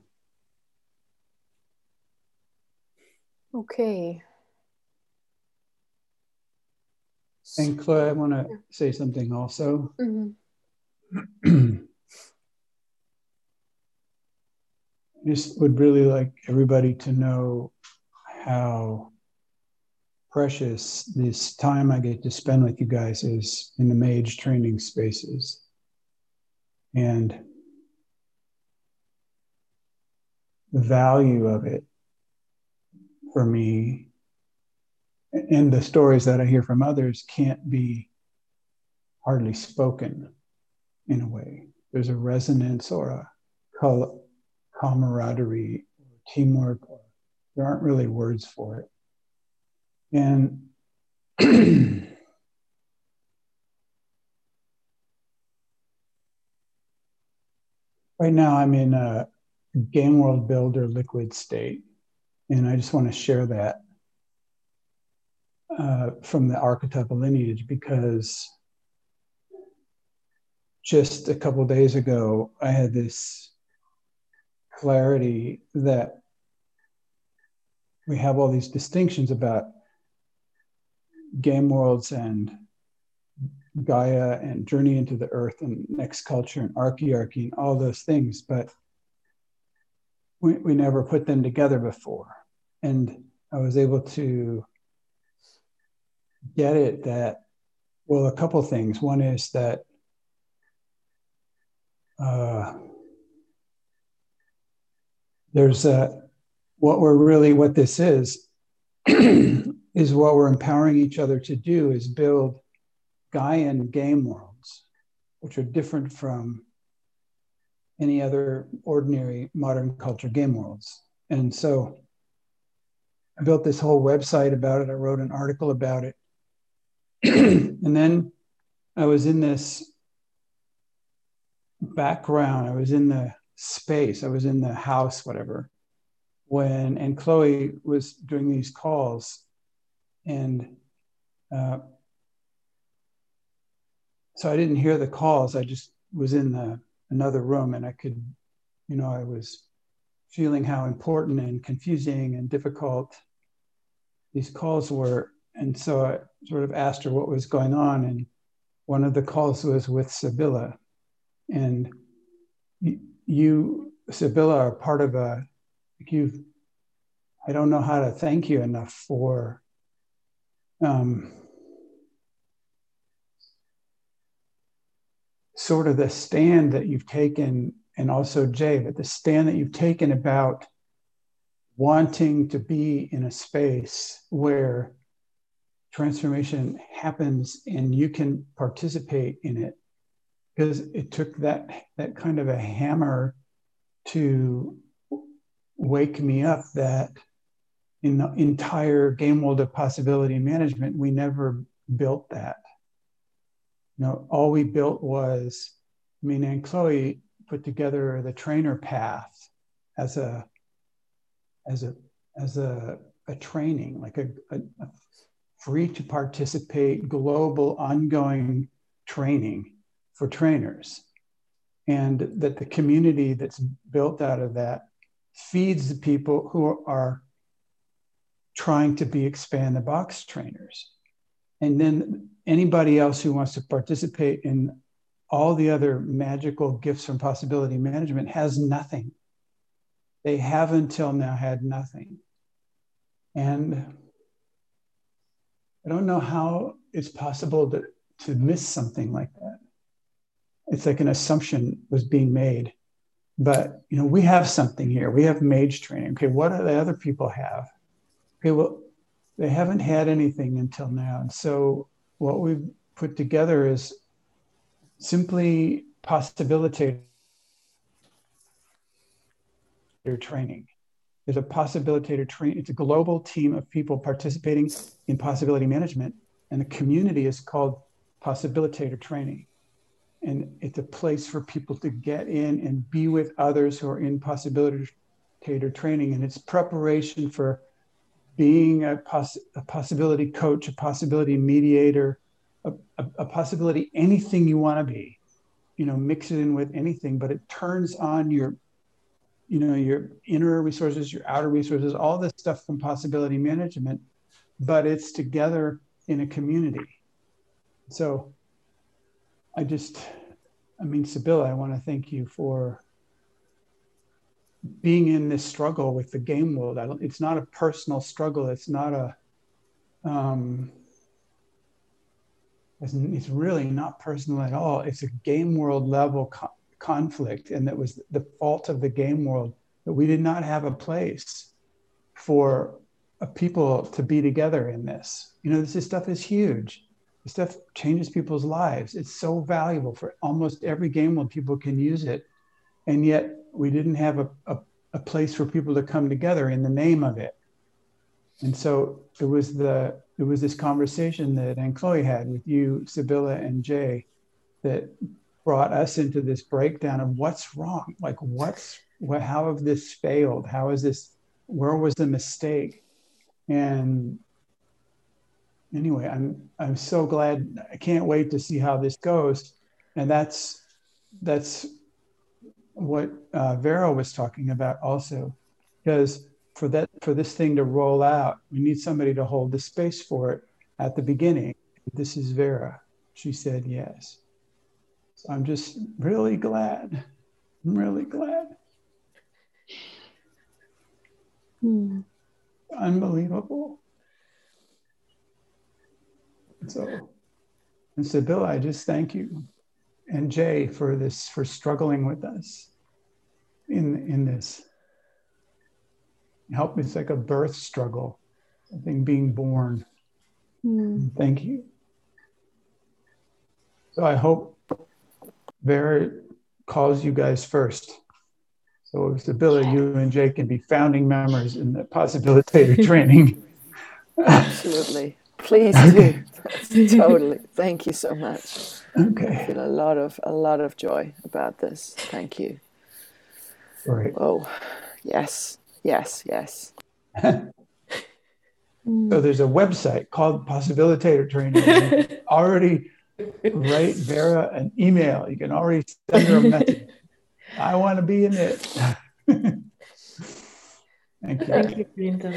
Okay. And Claire, I want to say something also. Mm-hmm. [CLEARS THROAT] just would really like everybody to know how precious this time I get to spend with you guys is in the mage training spaces. And the value of it for me and the stories that I hear from others can't be hardly spoken in a way. There's a resonance or a camaraderie, teamwork. There aren't really words for it. And [CLEARS THROAT] right now I'm in a game world builder liquid state. And I just want to share that uh, from the archetypal lineage because just a couple days ago, I had this clarity that we have all these distinctions about game worlds and Gaia and Journey into the Earth and Next Culture and Archiarchy and all those things, but we, we never put them together before. And I was able to get it that, well, a couple things. One is that uh, there's a, what we're really, what this is, [CLEARS THROAT] is what we're empowering each other to do is build Gaian game worlds, which are different from any other ordinary modern culture game worlds. And so I built this whole website about it. I wrote an article about it. [CLEARS THROAT] and then I was in this background, I was in the space, I was in the house, whatever, when, and Chloe was doing these calls. And uh, so I didn't hear the calls. I just was in the another room and I could, you know, I was feeling how important and confusing and difficult these calls were. And so I sort of asked her what was going on. And one of the calls was with Sibylla. And you, Sibylla, are part of a, you've, I don't know how to thank you enough for um, sort of the stand that you've taken, and also Jay, but the stand that you've taken about wanting to be in a space where transformation happens and you can participate in it because it took that that kind of a hammer to wake me up that in the entire game world of possibility management we never built that you know, all we built was, I mean, and Chloe put together the trainer path as a, as a, as a, a training, like a, a, a free to participate global ongoing training for trainers. And that the community that's built out of that feeds the people who are trying to be expand the box trainers. And then anybody else who wants to participate in all the other magical gifts from possibility management has nothing. They have until now had nothing. And I don't know how it's possible to, to miss something like that. It's like an assumption was being made. But you know, we have something here. We have mage training. Okay, what do the other people have? Okay, well, they haven't had anything until now. And so what we've put together is simply possibilitator training. There's a possibilitator training. It's a global team of people participating in possibility management, and the community is called possibilitator training. And it's a place for people to get in and be with others who are in possibilitator training. And it's preparation for being a, poss- a possibility coach, a possibility mediator, a, a, a possibility anything you want to be. You know, mix it in with anything, but it turns on your, you know, your inner resources, your outer resources, all this stuff from possibility management, but it's together in a community. So I just, I mean, Sibylla, I want to thank you for being in this struggle with the game world. I don't, it's not a personal struggle. It's not a, um, it's, it's really not personal at all. It's a game world level co- conflict. And that was the fault of the game world that we did not have a place for a people to be together in this. You know, this, this stuff is huge. This stuff changes people's lives. It's so valuable for almost every game world. People can use it. And yet we didn't have a, a, a place for people to come together in the name of it. And so it was the it was this conversation that and Chloe had with you, Sibylla and Jay, that brought us into this breakdown of what's wrong. Like what's what how have this failed? How is this where was the mistake? And anyway, I'm I'm so glad I can't wait to see how this goes. And that's that's what uh, Vera was talking about also, because for that for this thing to roll out, we need somebody to hold the space for it at the beginning. This is Vera, she said yes. So I'm just really glad. I'm really glad. Hmm. Unbelievable. So, and Sibylla, I just thank you and Jay for this, for struggling with us in, in this. Help me, it's like a birth struggle, something being born. Hmm. Thank you. So I hope Vera calls you guys first. So Sibylla, you and Jay can be founding members in the possibilitator [LAUGHS] training. Absolutely. Please do. [LAUGHS] totally. Thank you so much. Okay. I feel a lot of a lot of joy about this. Thank you. Right. Oh, yes, yes, yes. So there's a website called Possibilitator Training. [LAUGHS] Already write Vera an email. You can already send her a message. I want to be in it. [LAUGHS] Thank you. Thank you, Clinton.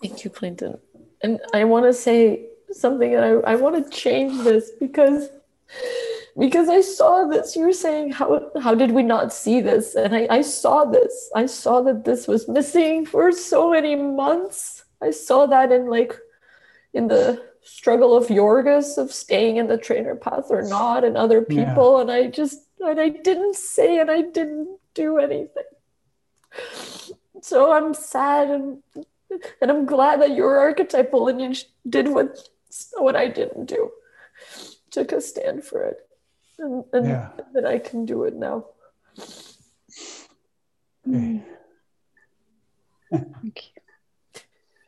Thank you, Clinton. And I want to say something, and I, I want to change this because because I saw this. You were saying how how did we not see this? And I, I saw this. I saw that this was missing for so many months. I saw that in like in the struggle of Yorgos of staying in the trainer path or not, and other Yeah. people. And I just and I didn't say and I didn't do anything. So I'm sad and and I'm glad that your archetypal lineage did what what I didn't do. Took a stand for it. And, and Yeah. that I can do it now. Okay.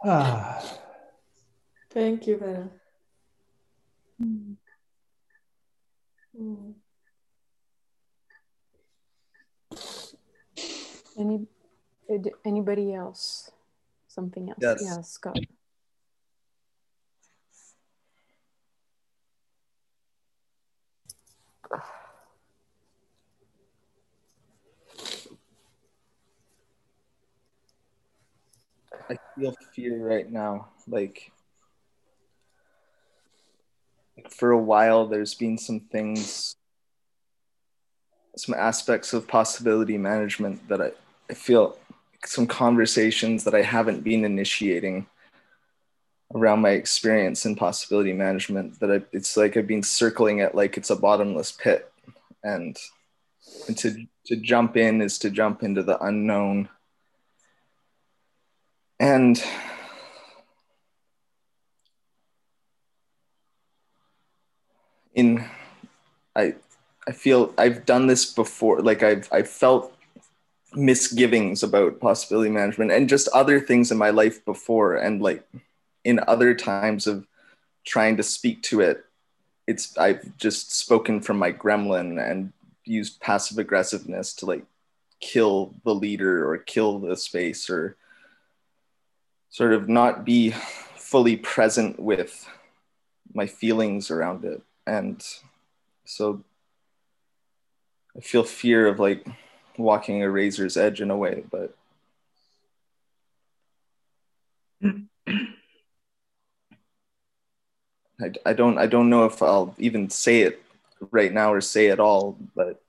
Ah, [SIGHS] Thank you, Vera. Mm. Any, anybody else? Something else? Yes. Yeah, Scott. I feel fear right now. Like, like for a while, there's been some things, some aspects of possibility management that I, I feel some conversations that I haven't been initiating around my experience in possibility management that I, it's like I've been circling it like it's a bottomless pit. And and to to jump in is to jump into the unknown. And in i i feel i've done this before like i've i've felt misgivings about possibility management and just other things in my life before and like in other times of trying to speak to it it's i've just spoken from my gremlin and used passive aggressiveness to like kill the leader or kill the space or sort of not be fully present with my feelings around it. And so i feel fear of like walking a razor's edge in a way but [CLEARS THROAT] I, I don't I don't know if I'll even say it right now or say it all, but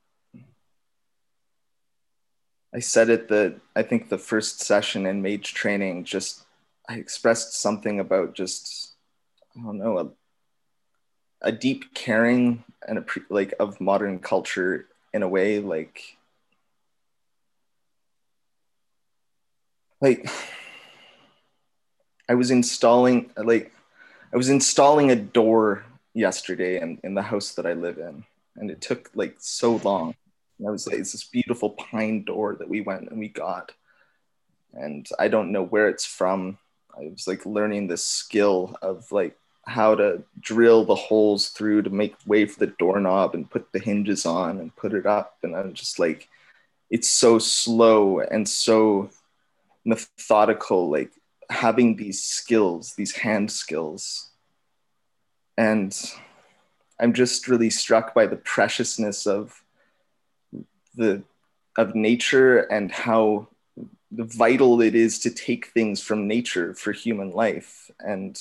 I said it that I think the first session in mage training just I expressed something about just I don't know a, a deep caring and a pre, like of modern culture in a way like like I was installing like I was installing a door yesterday in, in the house that I live in, and it took like so long. And I was like, it's this beautiful pine door that we went and we got, and I don't know where it's from. I was like learning this skill of like how to drill the holes through to make way for the doorknob and put the hinges on and put it up, and I'm just like, it's so slow and so methodical, like having these skills, these hand skills. And I'm just really struck by the preciousness of the of nature and how vital it is to take things from nature for human life. And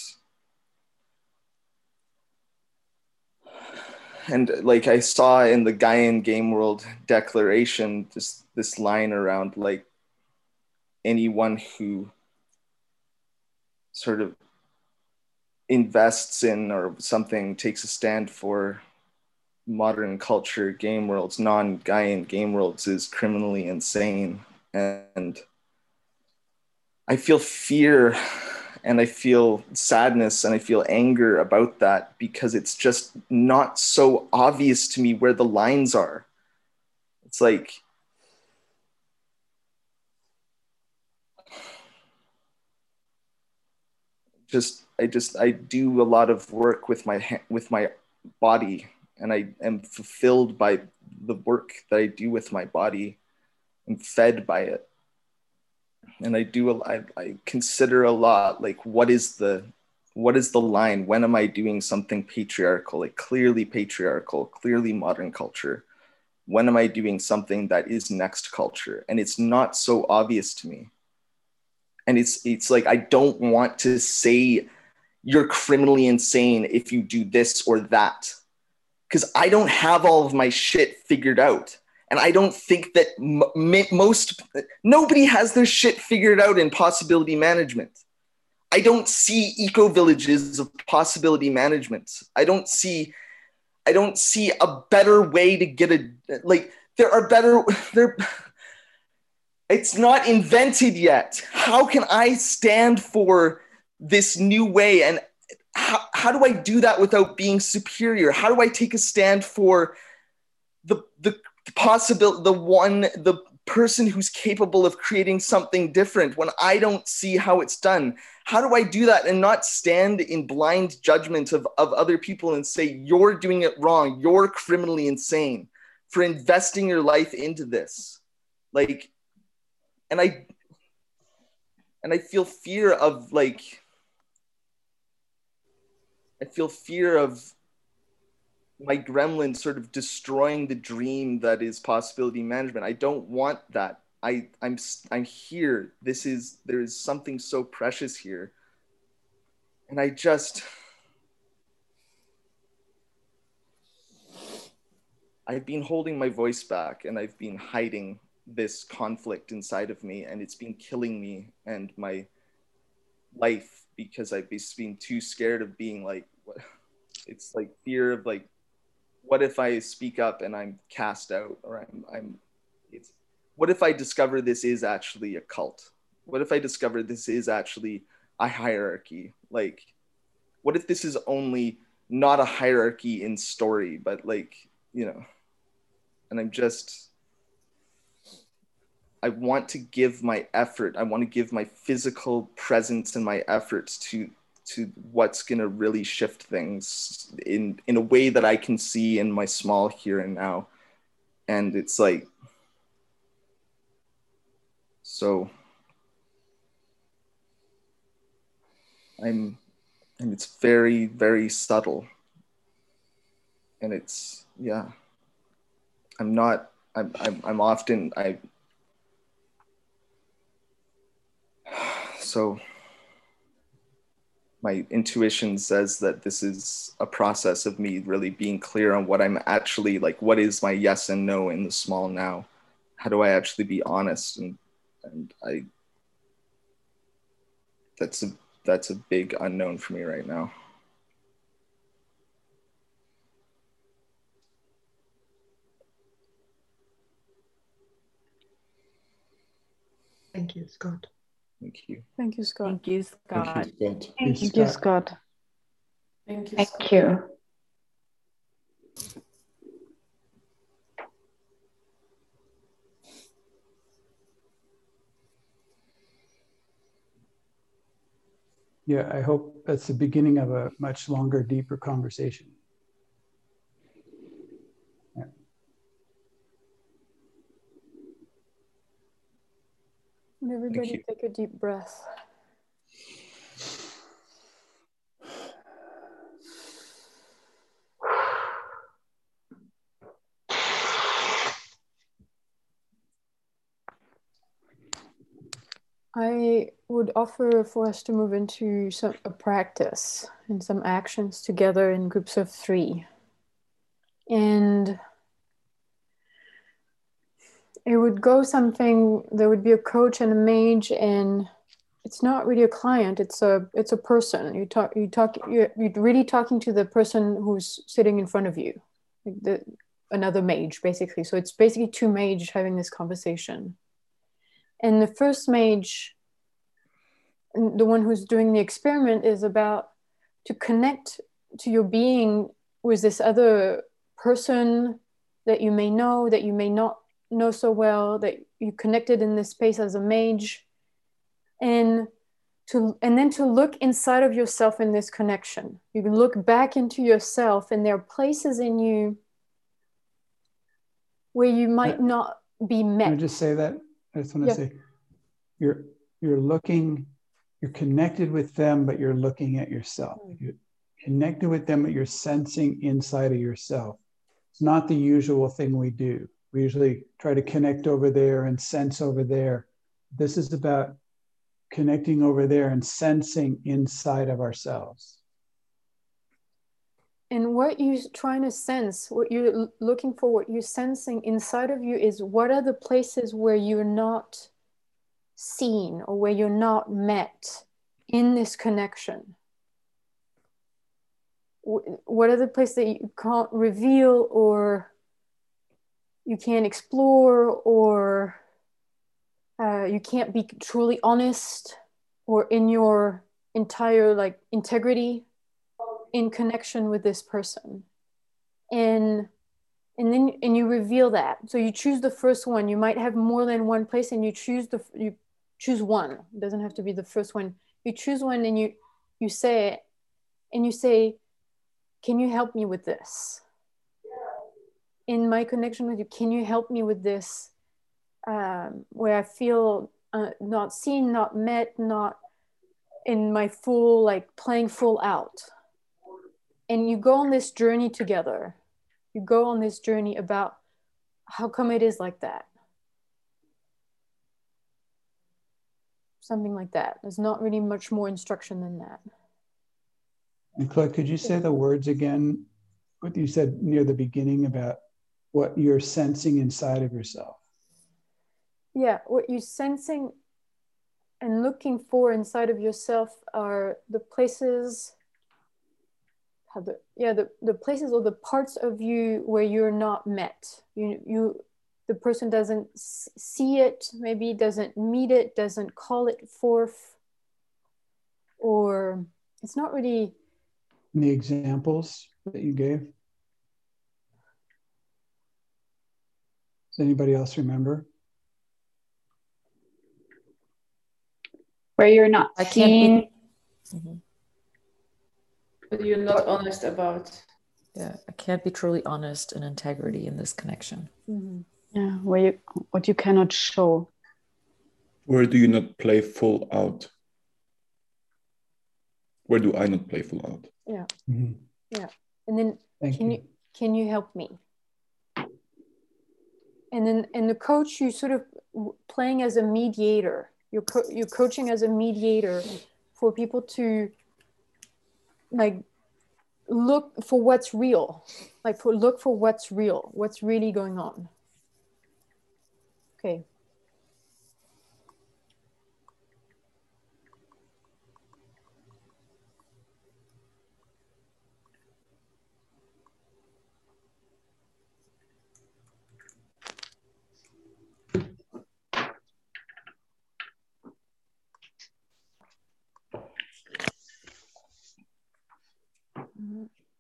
and like I saw in the Gaian Game World Declaration, this this line around like anyone who sort of invests in or something takes a stand for modern culture game worlds non-gaian game worlds is criminally insane and i feel fear and I feel sadness and I feel anger about that because it's just not so obvious to me where the lines are. It's like, just I just I do a lot of work with my with my body and I am fulfilled by the work that I do with my body and fed by it. And I do I, I consider a lot like what is the what is the line? When am I doing something patriarchal? Like clearly patriarchal clearly modern culture. When am I doing something that is next culture? And it's not so obvious to me and it's it's like I don't want to say you're criminally insane if you do this or that because I don't have all of my shit figured out and I don't think that m- most, nobody has their shit figured out in possibility management. I don't see eco villages of possibility management. I don't see, I don't see a better way to get a, like, there are better, there, it's not invented yet. How can I stand for this new way? And how, how do I do that without being superior? How do I take a stand for the, the possible the one the person who's capable of creating something different when I don't see how it's done? How do I do that and not stand in blind judgment of, of other people and say, you're doing it wrong, you're criminally insane for investing your life into this? Like, and I and I feel fear of like I feel fear of my gremlin sort of destroying the dream that is possibility management. I don't want that. I I'm I'm here. This is there is something so precious here. And I just I've been holding my voice back and I've been hiding this conflict inside of me and it's been killing me and my life because I've been too scared of being like what it's like fear of like what if I speak up and I'm cast out or I'm I'm it's what if I discover this is actually a cult? What if I discover this is actually a hierarchy? Like what if this is only not a hierarchy in story, but like, you know, and I'm just I want to give my effort, I want to give my physical presence and my efforts to to what's going to really shift things in in a way that I can see in my small here and now. And it's like so I'm and it's very very subtle. And it's yeah. I'm not I'm I'm, I'm often I so my intuition says that this is a process of me really being clear on what I'm actually like what is my yes and no in the small now? How do I actually be honest? And and I that's a that's a big unknown for me right now. Thank you, Scott. Thank you. Thank you, Scott. Thank you, Scott. Thank you, Scott. Thank you, Scott. Thank you. Thank you. Yeah, I hope that's the beginning of a much longer, deeper conversation. And everybody take a deep breath. I would offer for us to move into some a practice and some actions together in groups of three. and it would go something there would be a coach and a mage and it's not really a client it's a it's a person. You talk you talk you're, you're really talking to the person who's sitting in front of you like the another mage basically. So it's basically two mage having this conversation. And the first mage the one who's doing the experiment is about to connect to your being with this other person that you may know that you may not know so well that you connected in this space as a mage. And to and then to look inside of yourself in this connection. You can look back into yourself and there are places in you where you might not be met. Can I just say that? I just want to Yeah. say you're you're looking you're connected with them but you're looking at yourself. Mm. You're connected with them but you're sensing inside of yourself. It's not the usual thing we do we usually try to connect over there and sense over there. This is about connecting over there and sensing inside of ourselves. And what you're trying to sense what you're looking for what you're sensing inside of you is what are the places where you're not seen or where you're not met in this connection? What are the places that you can't reveal or you can't explore or uh, you can't be truly honest or in your entire like integrity in connection with this person. And and then and you reveal that. So you choose the first one. You might have more than one place and you choose the you choose one. It doesn't have to be the first one. You choose one and you you say it and you say can you help me with this in my connection with you can you help me with this um, where i feel uh, not seen not met not in my full like playing full out? And you go on this journey together. You go on this journey about how come it is like that. Something like that. There's not really much more instruction than that. And could you say the words again? What you said near the beginning about what you're sensing inside of yourself. Yeah what you're sensing and looking for inside of yourself are the places how the yeah the, the places or the parts of you where you're not met. You you the person doesn't s- see it maybe doesn't meet it doesn't call it forth or it's not really the examples that you gave does anybody else remember Where you're not I can't seen. be- But you're not honest about. Yeah, I can't be truly honest and integrity in this connection. Yeah, where you what you cannot show. Where do you not play full out? Where do I not play full out? yeah Mhm. yeah and then Thank can you. can you help me and then and the coach you sort of playing as a mediator. You're co- you're coaching as a mediator for people to like look for what's real like for look for what's real what's really going on. Okay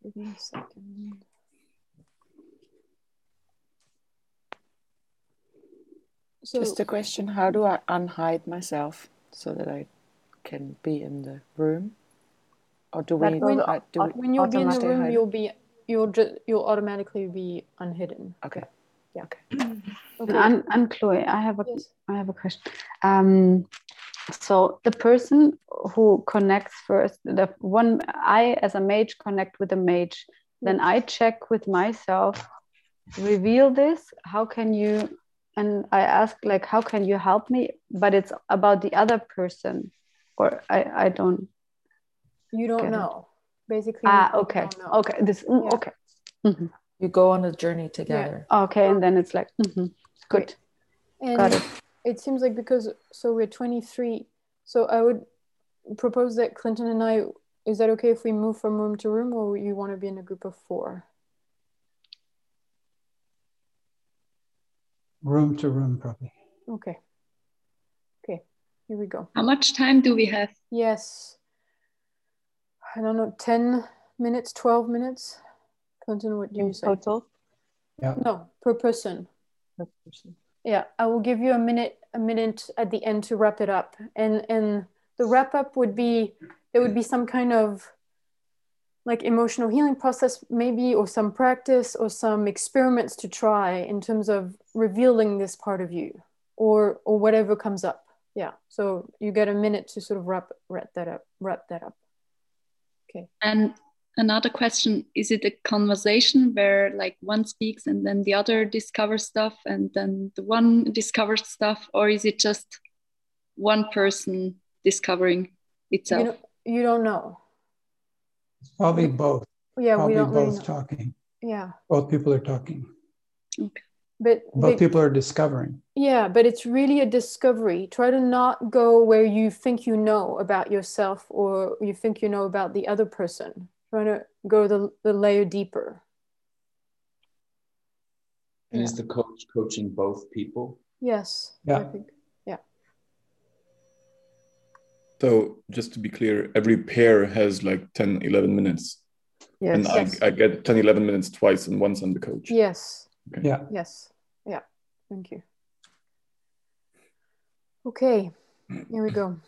give me a second so Just a question how do I unhide myself so that I can be in the room? Or do we, when, I- do we when you'll be in the room, hidden? you'll be you'll just you'll automatically be unhidden. Okay. Yeah. Okay. and, and Chloe, I have a I have a question. Um, so the person who connects first, the one I as a mage connect with a mage, then I check with myself, reveal this. How can you? And I ask like, how can you help me? But it's about the other person, or I I don't. You don't get it. know. Basically. Ah, okay, know. okay. This mm, Yeah. okay. Mhm. You go on a journey together. Okay, and then it's like mhm, good. And Got it. It seems like because so we're 23, so I would propose that Clinton and I is that okay if we move from room to room or you want to be in a group of four? Room to room, probably. Okay. Okay, here we go. How much time do we have? Yes. I don't know, 10 minutes, 12 minutes? Clinton, what do you say? Total? Yeah. No, per person. Per person. Yeah, I will give you a minute a minute at the end to wrap it up. And and the wrap up would be there would be some kind of like emotional healing process maybe or some practice or some experiments to try in terms of revealing this part of you or or whatever comes up. Yeah. So you get a minute to sort of wrap wrap that up wrap that up. Okay. And another question is it a conversation where like one speaks and then the other discovers stuff and then the one discovers stuff or is it just one person discovering itself You don't, you don't know. It's probably both. Yeah, probably we don't both know. talking. Yeah. Both people are talking. But Both but- people are discovering. Yeah, but it's really a discovery. Try to not go where you think you know about yourself or you think you know about the other person. Try to go the, the layer deeper. And is the coach coaching both people? Yes. Yeah. I think. Yeah. So just to be clear, every pair has like 10, 11 minutes. Yes. And Yes. I, I get 10, 11 minutes twice and once I'm the coach. Yes. Yeah. Yes. Yeah. Thank you. Okay. Here we go.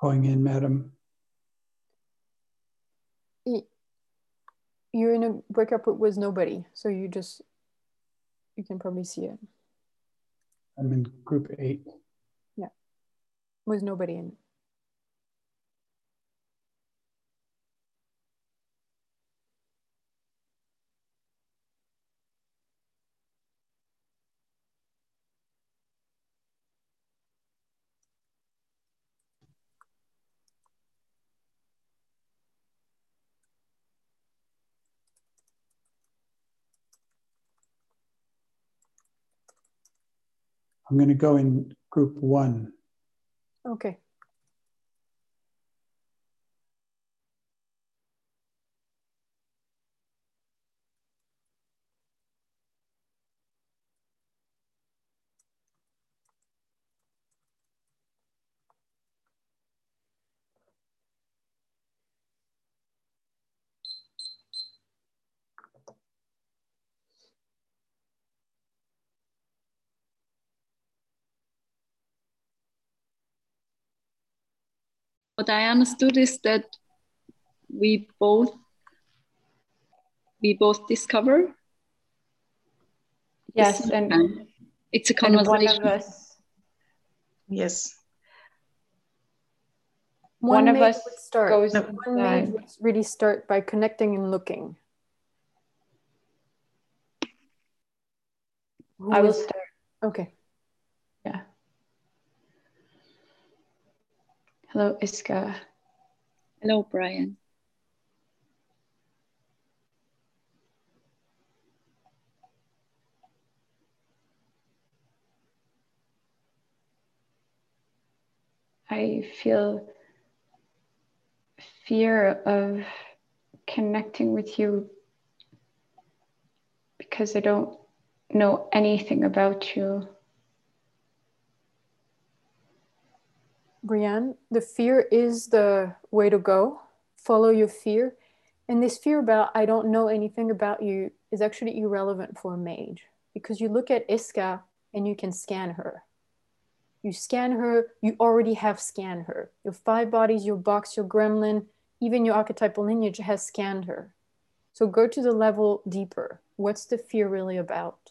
Going in, madam. You're in a breakup with- with nobody, so you just you can probably see it. I'm in group eight. Yeah. With nobody in. it. I'm going to go in group one. Okay. What I understood is that we both we both discover. Yes, This- and- it's a and one of us- Yes. One of us would start. goes One mage inside. would really start by connecting and looking. Who I will is- start. Okay. Yeah. Hello, Iska. Hello, Brian. I feel fear of connecting with you because I don't know anything about you. Brienne, the fear is the way to go. Follow your fear. And this fear about I don't know anything about you is actually irrelevant for a mage because you look at Iska and you can scan her. You scan her, you already have scanned her. Your five bodies, your box, your gremlin, even your archetypal lineage has scanned her. So go to the level deeper. What's the fear really about?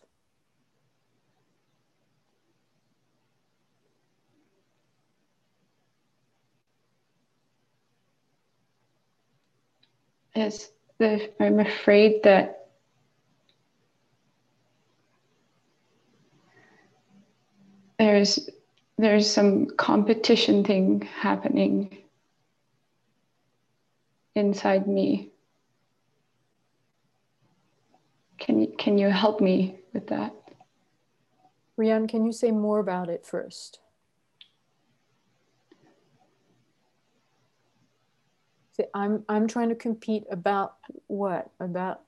is the I'm afraid that there's there's some competition thing happening inside me. Can you, can you help me with that? Rian, can you say more about it first? I'm I'm trying to compete about what? About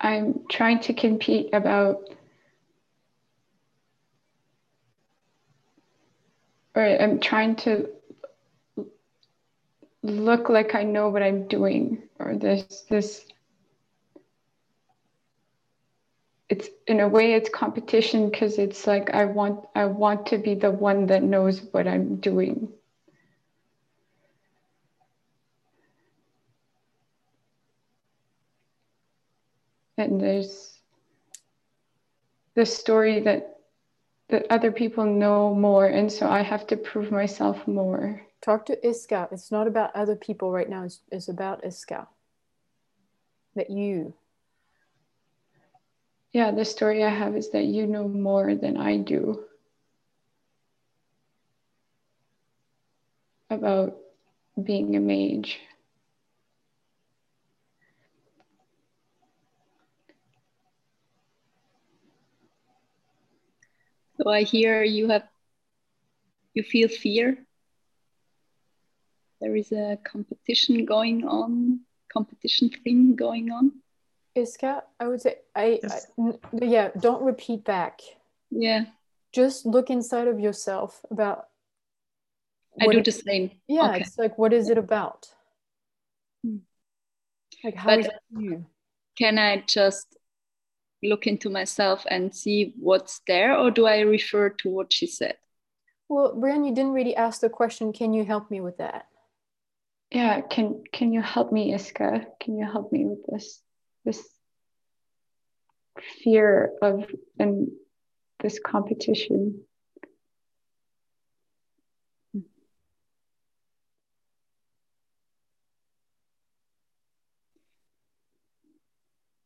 I'm trying to compete about or I'm trying to look like I know what I'm doing or this this it's in a way it's competition because it's like I want I want to be the one that knows what I'm doing. And there's the story that that other people know more and so I have to prove myself more. talk to Iska. It's not about other people right now. It's, it's about Iska. That you. Yeah, the story I have is that you know more than I do about being a mage. So I hear you have, you feel fear. There is a competition going on, competition thing going on. Iska, I would say I, I n- yeah, don't repeat back. Yeah. Just look inside of yourself about I do it- the same. Yeah, Okay. it's like what is it about? Hmm. Like how But- is it you? Can I just look into myself and see what's there, or do I refer to what she said? Well, Brian, you didn't really ask the question. Can you help me with that? Yeah, can can you help me, Iska? Can you help me with this this fear of and this competition?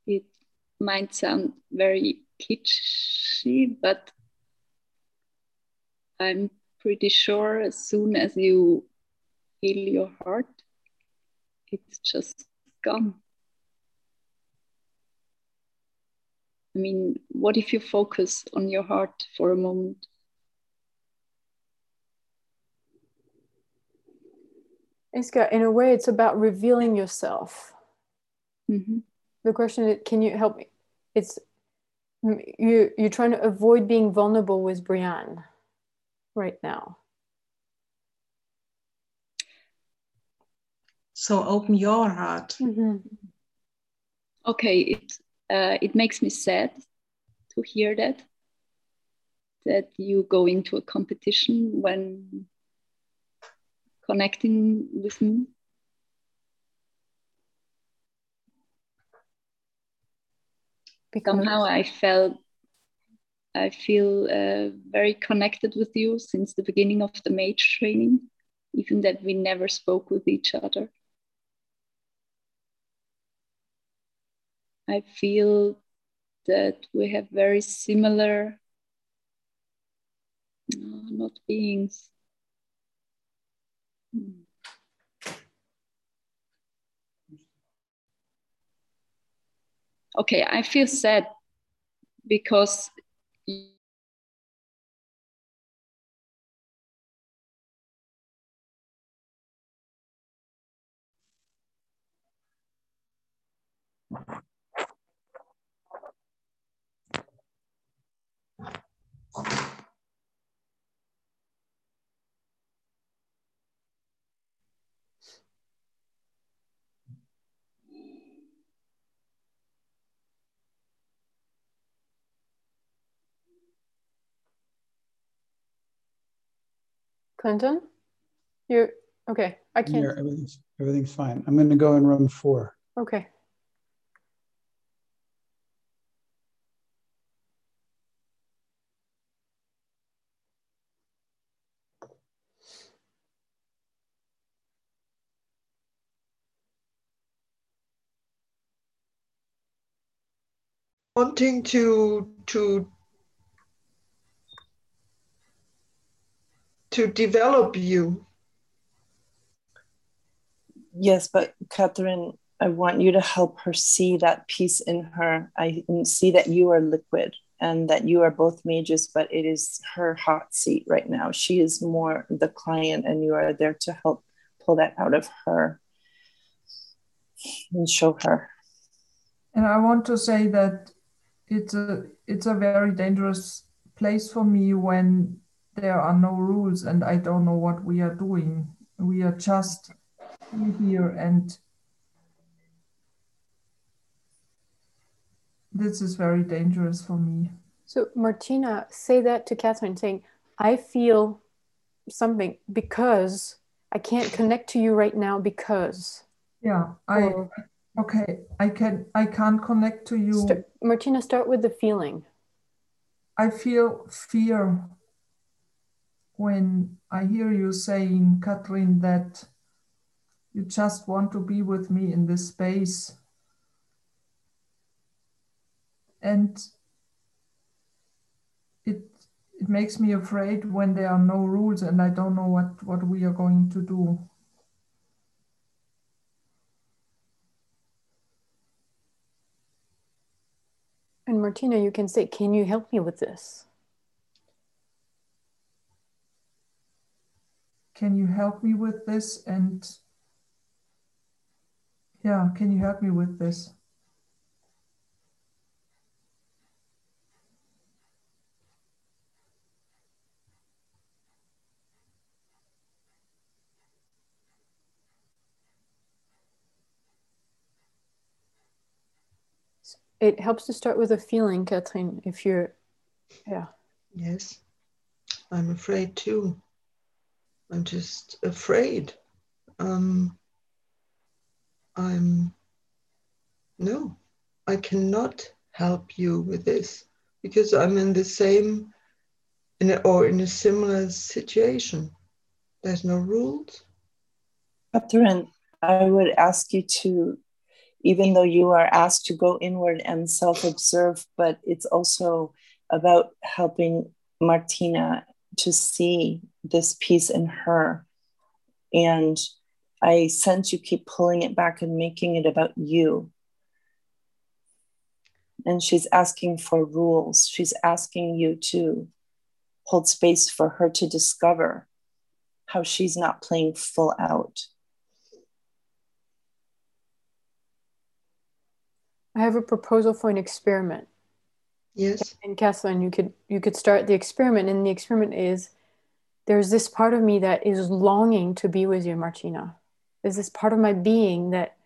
It might sound very kitschy, but I'm pretty sure as soon as you feel your heart, it's just gone. I mean, what if you focus on your heart for a moment? Iska, in a way, it's about revealing yourself. Mhm. The question is, can you help me? It's you. You're trying to avoid being vulnerable with Brianne right now. So open your heart. Okay, it uh, it makes me sad to hear that that you go into a competition when connecting with me. Somehow I felt I feel uh, very connected with you since the beginning of the mage training, even that we never spoke with each other. I feel that we have very similar, no, not beings. Hmm. Okay, I feel sad because Clinton, you okay? I can't. Yeah, everything's everything's fine. I'm going to go in room four. Okay. wanting to to to develop you. Yes, but Catherine, I want you to help her see that peace in her. I see that you are liquid and that you are both mages, but it is her hot seat right now. She is more the client, and you are there to help pull that out of her and show her. And I want to say that it's a it's a very dangerous place for me when there are no rules and I don't know what we are doing. We are just here and this is very dangerous for me. So, Martina, say that to Catherine, saying, I feel something because I can't connect to you right now because. Yeah, I okay. I can I can't connect to you. Martina, start with the feeling. I feel fear when I hear you saying, Catherine, that you just want to be with me in this space. And it it makes me afraid when there are no rules and I don't know what, what we are going to do. And Martina, you can say, Can you help me with this? Can you help me with this? And yeah, can you help me with this? It helps to start with a feeling, Catherine, if you're, yeah. Yes, I'm afraid too. I'm just afraid. Um, I'm, no, I cannot help you with this because I'm in the same, in a, or in a similar situation. There's no rules. Catherine, I would ask you to, even though you are asked to go inward and self observe, but it's also about helping Martina to see this piece in her. And I sense you keep pulling it back and making it about you. And she's asking for rules. She's asking you to hold space for her to discover how she's not playing full out. I have a proposal for an experiment. Yes. And Catherine, you could you could start the experiment, and the experiment is there's this part of me that is longing to be with you, Martina. There's this part of my being that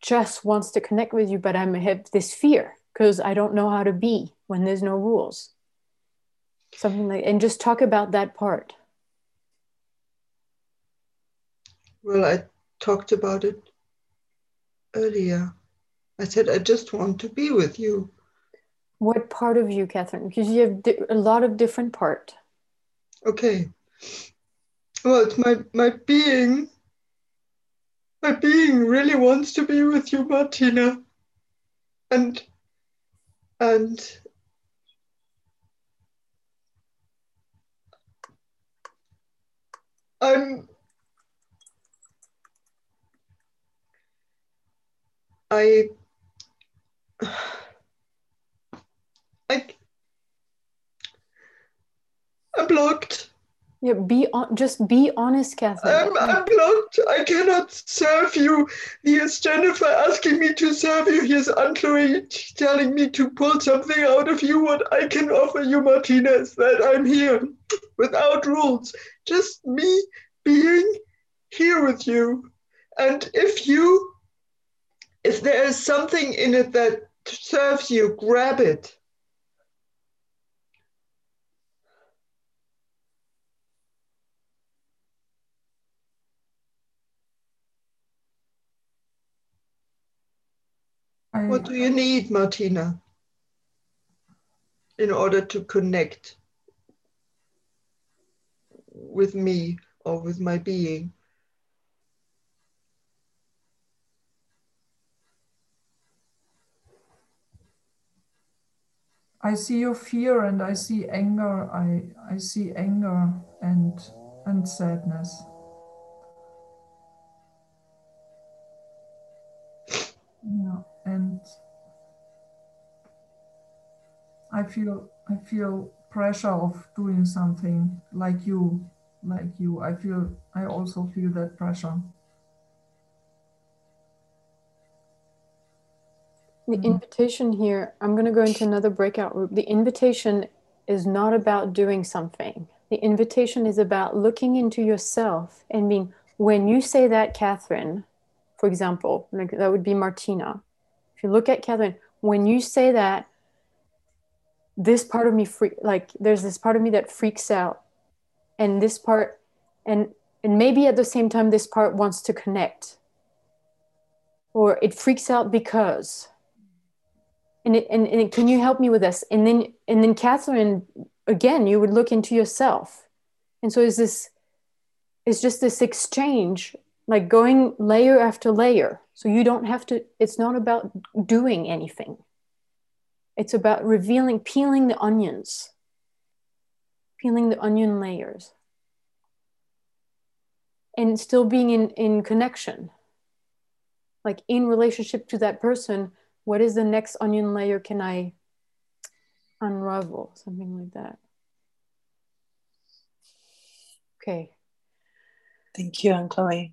just wants to connect with you, but I'm I have this fear because I don't know how to be when there's no rules. Something like and just talk about that part. Well, I talked about it earlier. I said, I just want to be with you. What part of you, Catherine? Because you have di- a lot of different part. Okay. Well, it's my, my being. My being really wants to be with you, Martina. And, and I'm, I, I, I'm blocked. Yeah, be on. Just be honest, Catherine. I'm, I'm blocked. I cannot serve you. Here's Jennifer asking me to serve you. Here's Anne-Chloé telling me to pull something out of you. What I can offer you, Martinez, that I'm here without rules. Just me being here with you. And if you, if there is something in it that serves you, grab it. What do you need, Martina, in order to connect with me or with my being? I see your fear and I see anger. I, I see anger and and sadness. Yeah, and I feel I feel pressure of doing something like you, like you. I feel I also feel that pressure. The mm-hmm. invitation here, I'm going to go into another breakout room. The invitation is not about doing something. The invitation is about looking into yourself and being, when you say that, Catherine, for example, like that would be Martina. If you look at Catherine, when you say that, this part of me freak like there's this part of me that freaks out. And this part and and maybe at the same time this part wants to connect. Or it freaks out because. And it, and, and can you help me with this? And then and then catherine again you would look into yourself. And so is this it's just this exchange like going layer after layer so you don't have to it's not about doing anything it's about revealing, peeling the onions, peeling the onion layers, and still being in, in connection. Like in relationship to that person, what is the next onion layer can I unravel? Something like that. Okay. Thank you, Anne-Chloé.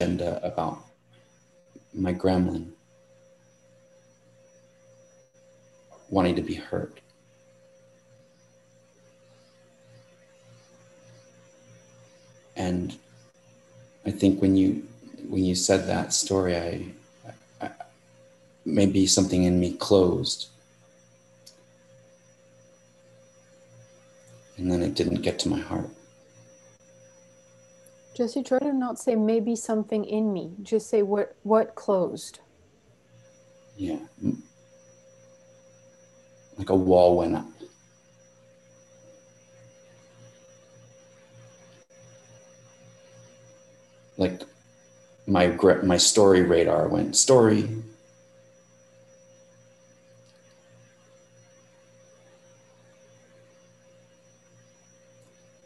Agenda about my gremlin wanting to be heard. And I think when you when you said that story, I, I maybe something in me closed, and then it didn't get to my heart. Jesse, try to not say maybe something in me. Just say what what closed. Yeah. Like a wall went up. Like my my story radar went story.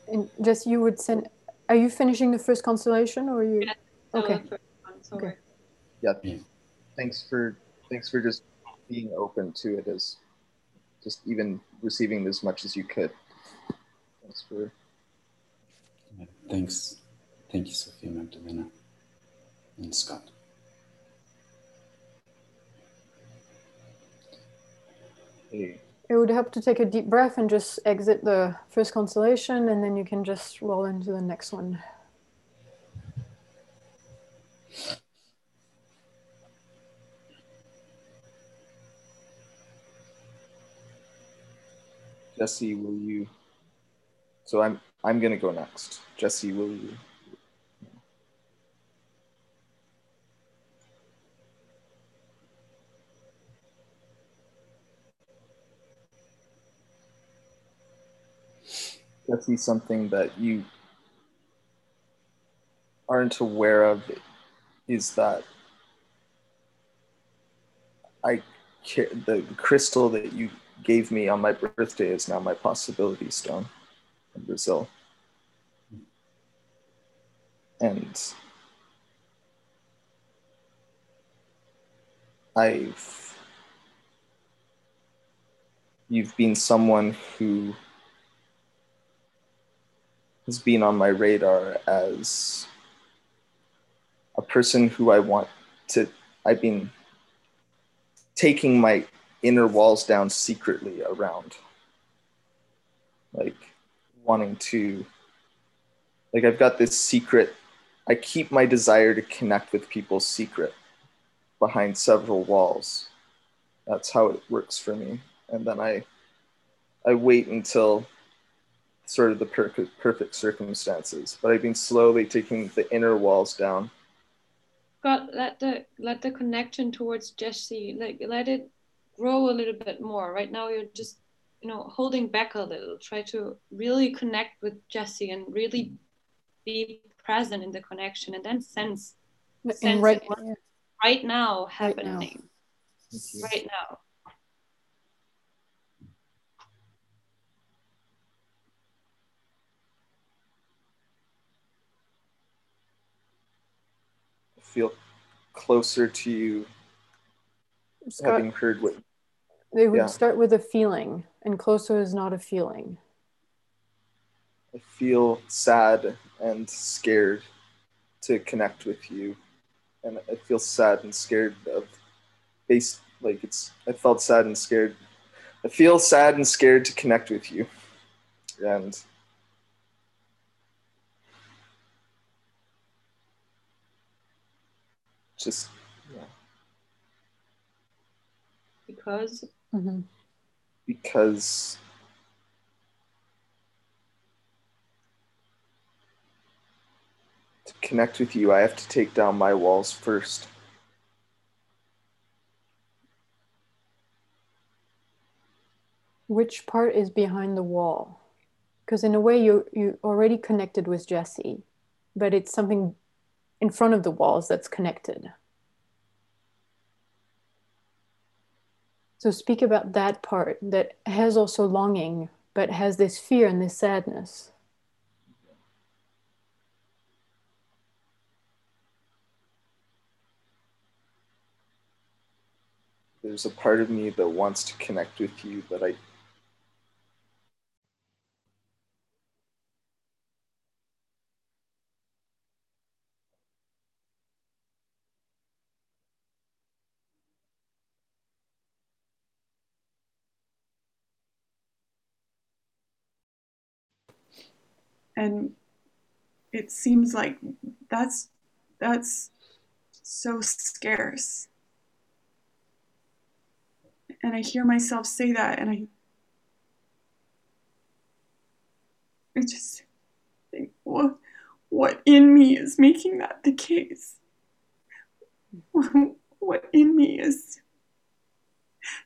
And just you would send are you finishing the first constellation or are you okay. okay. Yeah. Thanks for thanks for just being open to it as just even receiving as much as you could. Thanks for Thanks. Thank you, Sophia Magdalena and Scott. Hey. It would help to take a deep breath and just exit the first constellation, and then you can just roll into the next one. Jesse, will you? So I'm I'm gonna go next. Jesse, will you? Jesse, something that you aren't aware of is that I the crystal that you gave me on my birthday is now my possibility stone in Brazil. And I've you've been someone who has been on my radar as a person who I want to I've been taking my inner walls down secretly around like wanting to like I've got this secret I keep my desire to connect with people secret behind several walls. That's how it works for me. And then I I wait until sort of the perfect perfect circumstances. But I've been slowly taking the inner walls down. God, let the let the connection towards Jesse, like let it grow a little bit more. Right now you're just you know holding back a little. Try to really connect with Jesse and really be present in the connection and then sense, sense right, it right now happening right now. Feel closer to you, Scott, having heard what. They would Yeah. start with a feeling, and closer is not a feeling. I feel sad and scared to connect with you. And I feel sad and scared of base like it's I felt sad and scared. I feel sad and scared to connect with you. And just yeah, Because mm-hmm. because to connect with you, I have to take down my walls first. Which part is behind the wall? Because in a way, you you already connected with Jesse, but it's something in front of the walls that's connected. So speak about that part that has also longing, but has this fear and this sadness. There's a part of me that wants to connect with you, but I and it seems like that's that's so scarce. And i hear myself say that and i i just think what what in me is making that the case? [LAUGHS] What in me is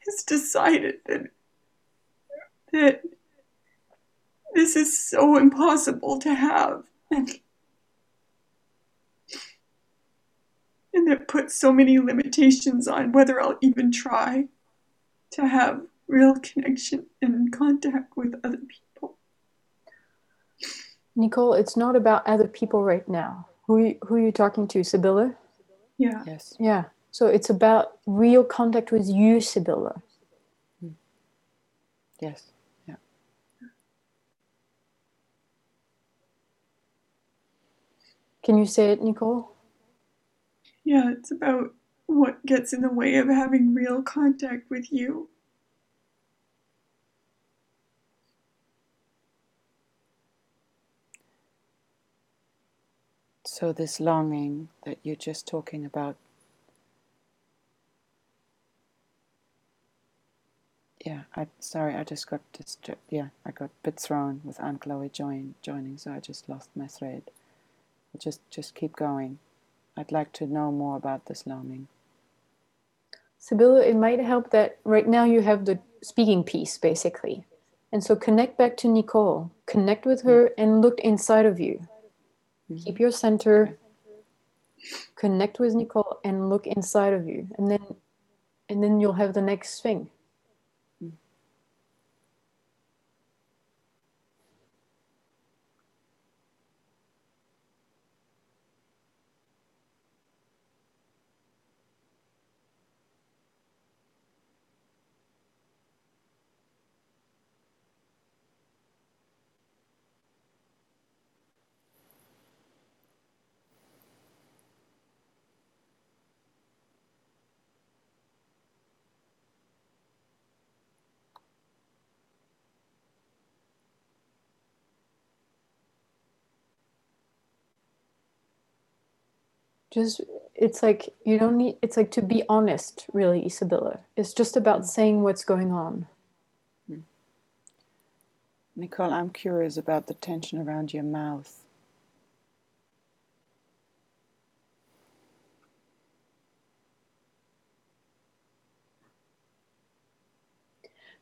has decided that that this is so impossible to have and and that puts so many limitations on whether I'll even try to have real connection and contact with other people. Nicole, it's not about other people right now. Who you, who are you talking to, Sibylla? Yeah. Yes. Yeah. So it's about real contact with you, Sibylla. Hmm. Yes. Can you say it, Nicole? Yeah, it's about what gets in the way of having real contact with you. So this longing that you're just talking about. Yeah, I sorry, I just got distra- yeah, I got a bit thrown with Anne-Chloé join joining, so I just lost my thread. Just just keep going. I'd like to know more about this longing. Sibylla, it might help that right now you have the speaking piece, basically. And so connect back to Nicole, connect with her, and look inside of you. Mm-hmm. Keep your center, connect with Nicole, and look inside of you. And then and then you'll have the next thing. Just it's like you don't need it's like to be honest really isabella. It's just about mm. saying what's going on. Mm. Nicole, I'm curious about the tension around your mouth.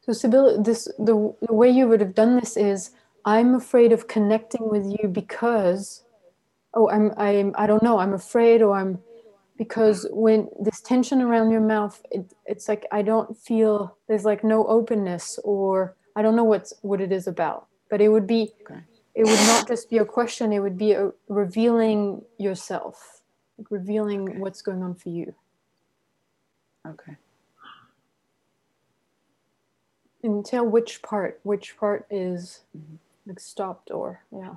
so sibylla this the, the way you would have done this is i'm afraid of connecting with you because oh i'm i'm i don't know i'm afraid or i'm because when this tension around your mouth it, it's like i don't feel there's like no openness or i don't know what's what it is about but it would be okay. it would not just be a question it would be a revealing yourself like revealing okay. what's going on for you okay and tell which part which part is mm-hmm. like stopped or yeah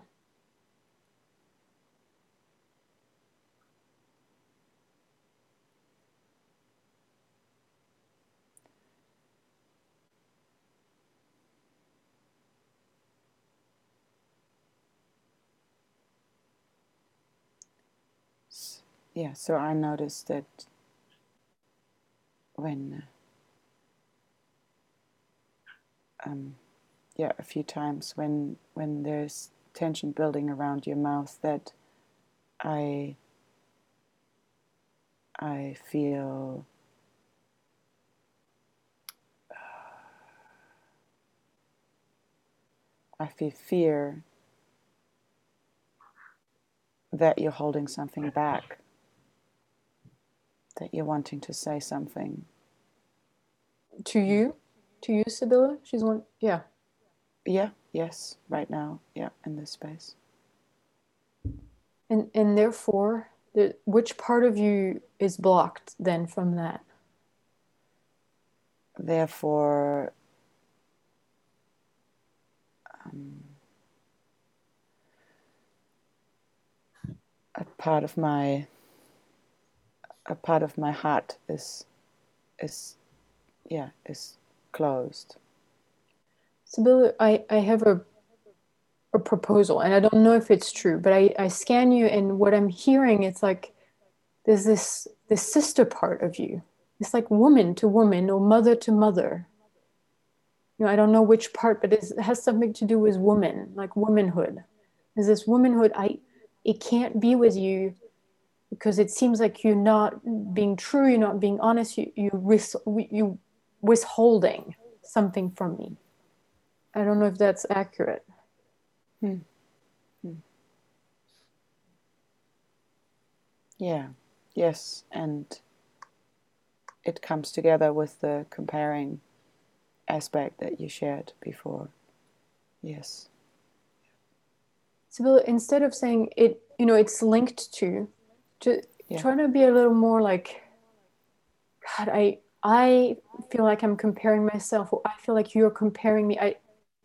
yeah so i noticed that when um, yeah a few times when when there's tension building around your mouth that i i feel I feel fear that you're holding something back that you're wanting to say something. To you? To you, Sibylla? She's one, yeah. Yeah, yes, right now, yeah, in this space. And, and therefore, the, which part of you is blocked then from that? Therefore, um, a part of my a part of my heart is is yeah is closed Sibylla, I, I have a a proposal and I don't know if it's true, but I, I scan you and what I'm hearing it's like there's this this sister part of you. It's like woman to woman or mother to mother. You know, I don't know which part, but it has something to do with woman, like womanhood. There's this womanhood I it can't be with you because it seems like you're not being true, you're not being honest, you you ris- you withholding something from me. I don't know if that's accurate. Hmm. Hmm. Yeah. Yes, and it comes together with the comparing aspect that you shared before. Yes. So instead of saying it, you know, it's linked to, to yeah. try to be a little more like god i i feel like i'm comparing myself or i feel like you're comparing me. I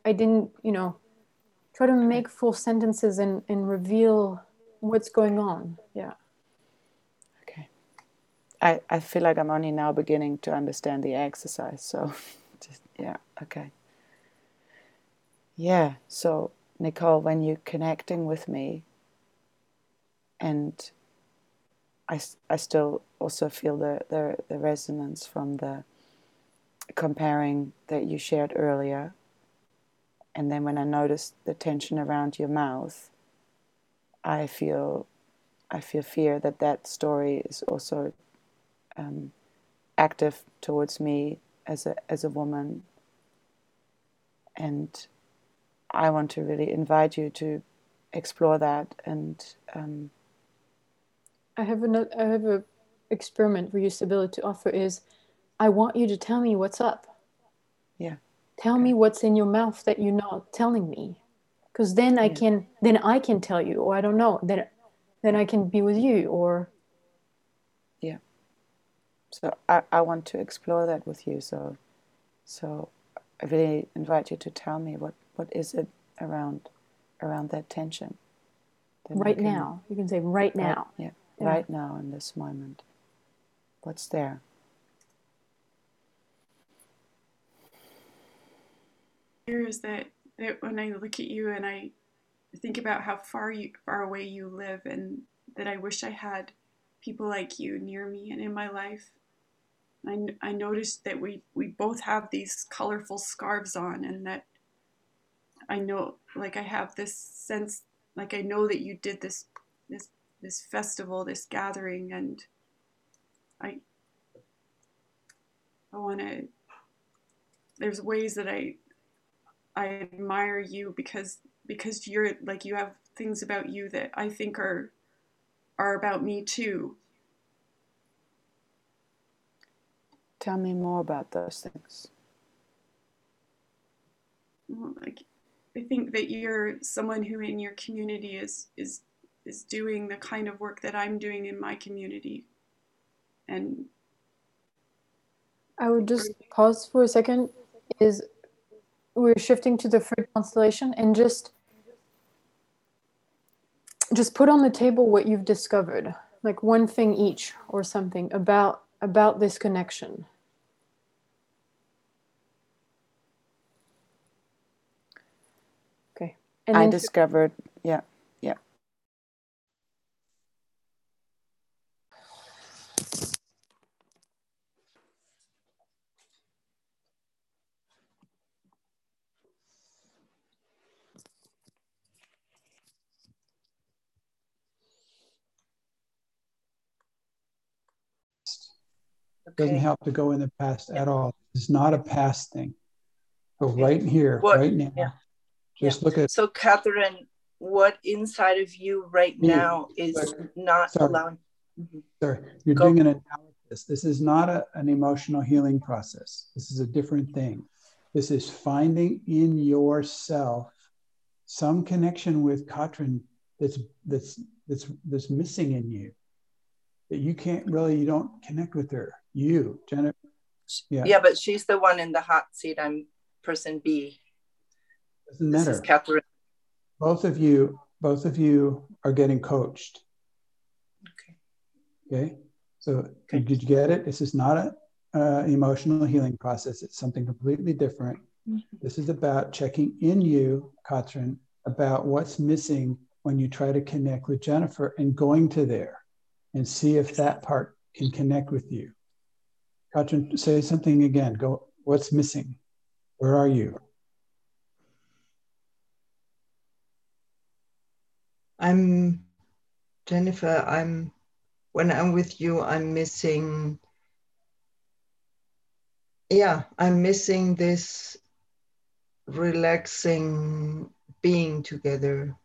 i didn't you know try to make full sentences and and reveal what's going on. Yeah. Okay. I i feel like i'm only now beginning to understand the exercise so [LAUGHS] just yeah okay. Yeah so nicole when you're connecting with me and I, I still also feel the, the, the resonance from the comparing that you shared earlier. And then when I noticed the tension around your mouth, I feel I feel fear that that story is also um, active towards me as a as a woman, and I want to really invite you to explore that and um, I have another. I have a experiment for usability to offer is I want you to tell me what's up. Yeah. Tell me what's in your mouth that you're not telling me. Because then I can then I can tell you, or I don't know, then then I can be with you or Yeah. So I, I want to explore that with you. So so I really invite you to tell me what, what is it around around that tension. Then right can- now. You can say right now. yeah, Yeah. right now in this moment. What's there? Here is that, that when I look at you and I think about how far you far away you live and that I wish I had people like you near me and in my life. I, I noticed that we, we both have these colorful scarves on and that I know like I have this sense like I know that you did this this festival, this gathering and I I want to there's ways that I I admire you because because you're like you have things about you that I think are are about me too. Tell me more about those things. Well, Like I think that you're someone who in your community is is is doing the kind of work that I'm doing in my community. And I would just pause for a second. Is we're shifting to the third constellation and just just put on the table what you've discovered, like one thing each or something about about this connection. Okay. And I discovered, yeah, yeah. It doesn't Okay. help to go in the past at all. It's not a past thing. Go right here, What- right now. yeah. Just look at So, Katrin, what inside of you right Yeah, now is not sorry. allowing? Mm-hmm. Sorry, you're doing an analysis. This is not a, an emotional healing process. This is a different thing. This is finding in yourself some connection with Katrin that's that's that's that's missing in you. That you can't really, you don't connect with her. You, Jennifer. Yeah, Yeah. but she's the one in the hot seat. I'm person B. doesn't This matter. is Katrin. both of you, both of you are getting coached. Okay. Okay. So did you get it? This is not an uh, emotional healing process. It's something completely different. This is about checking in you, Katrin, about what's missing when you try to connect with Jennifer and going to there and see if that part can connect with you. Katrin, say something again. Go, what's missing? Where are you? I'm Jennifer. I'm when I'm with you, I'm missing. Yeah, I'm missing this relaxing being together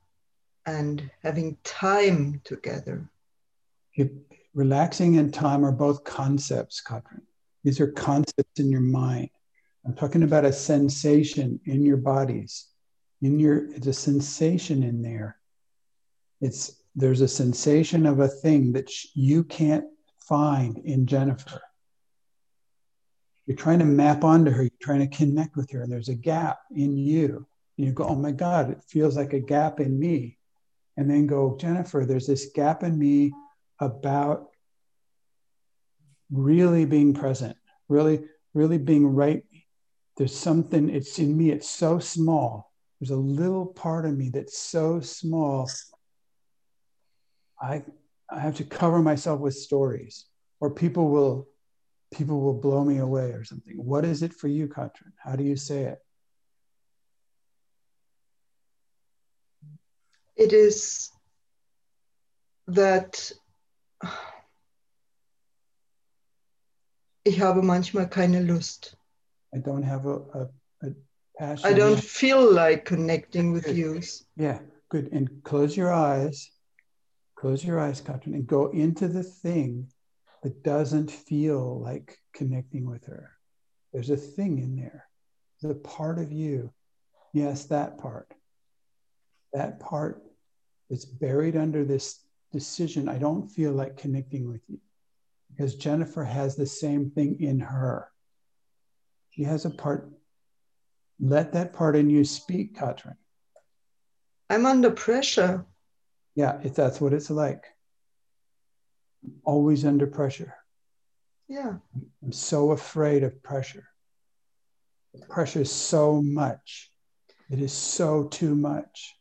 and having time together. If relaxing and time are both concepts, Katrin. These are concepts in your mind. I'm talking about a sensation in your bodies. In your, it's a sensation in there. It's there's a sensation of a thing that sh- you can't find in Jennifer. You're trying to map onto her. You're trying to connect with her, and there's a gap in you. And you go, "Oh my God, it feels like a gap in me." And then go, Jennifer, there's this gap in me about really being present, really, really being right. There's something, it's in me, it's so small. There's a little part of me that's so small. I, I have to cover myself with stories, or people will people will blow me away or something. What is it for you, Katrin? How do you say it? It is that ich habe manchmal keine Lust. I don't have a, a, a passion. I don't feel like connecting with you. Yeah, good. And close your eyes. Close your eyes, Katrin, and go into the thing that doesn't feel like connecting with her. There's a thing in there, the part of you. Yes, that part. That part that's buried under this decision. I don't feel like connecting with you because Jennifer has the same thing in her. She has a part. Let that part in you speak, Katrin. I'm under pressure. Yeah, if that's what it's like. Always under pressure. Yeah. I'm so afraid of pressure. Pressure is so much. It is so too much.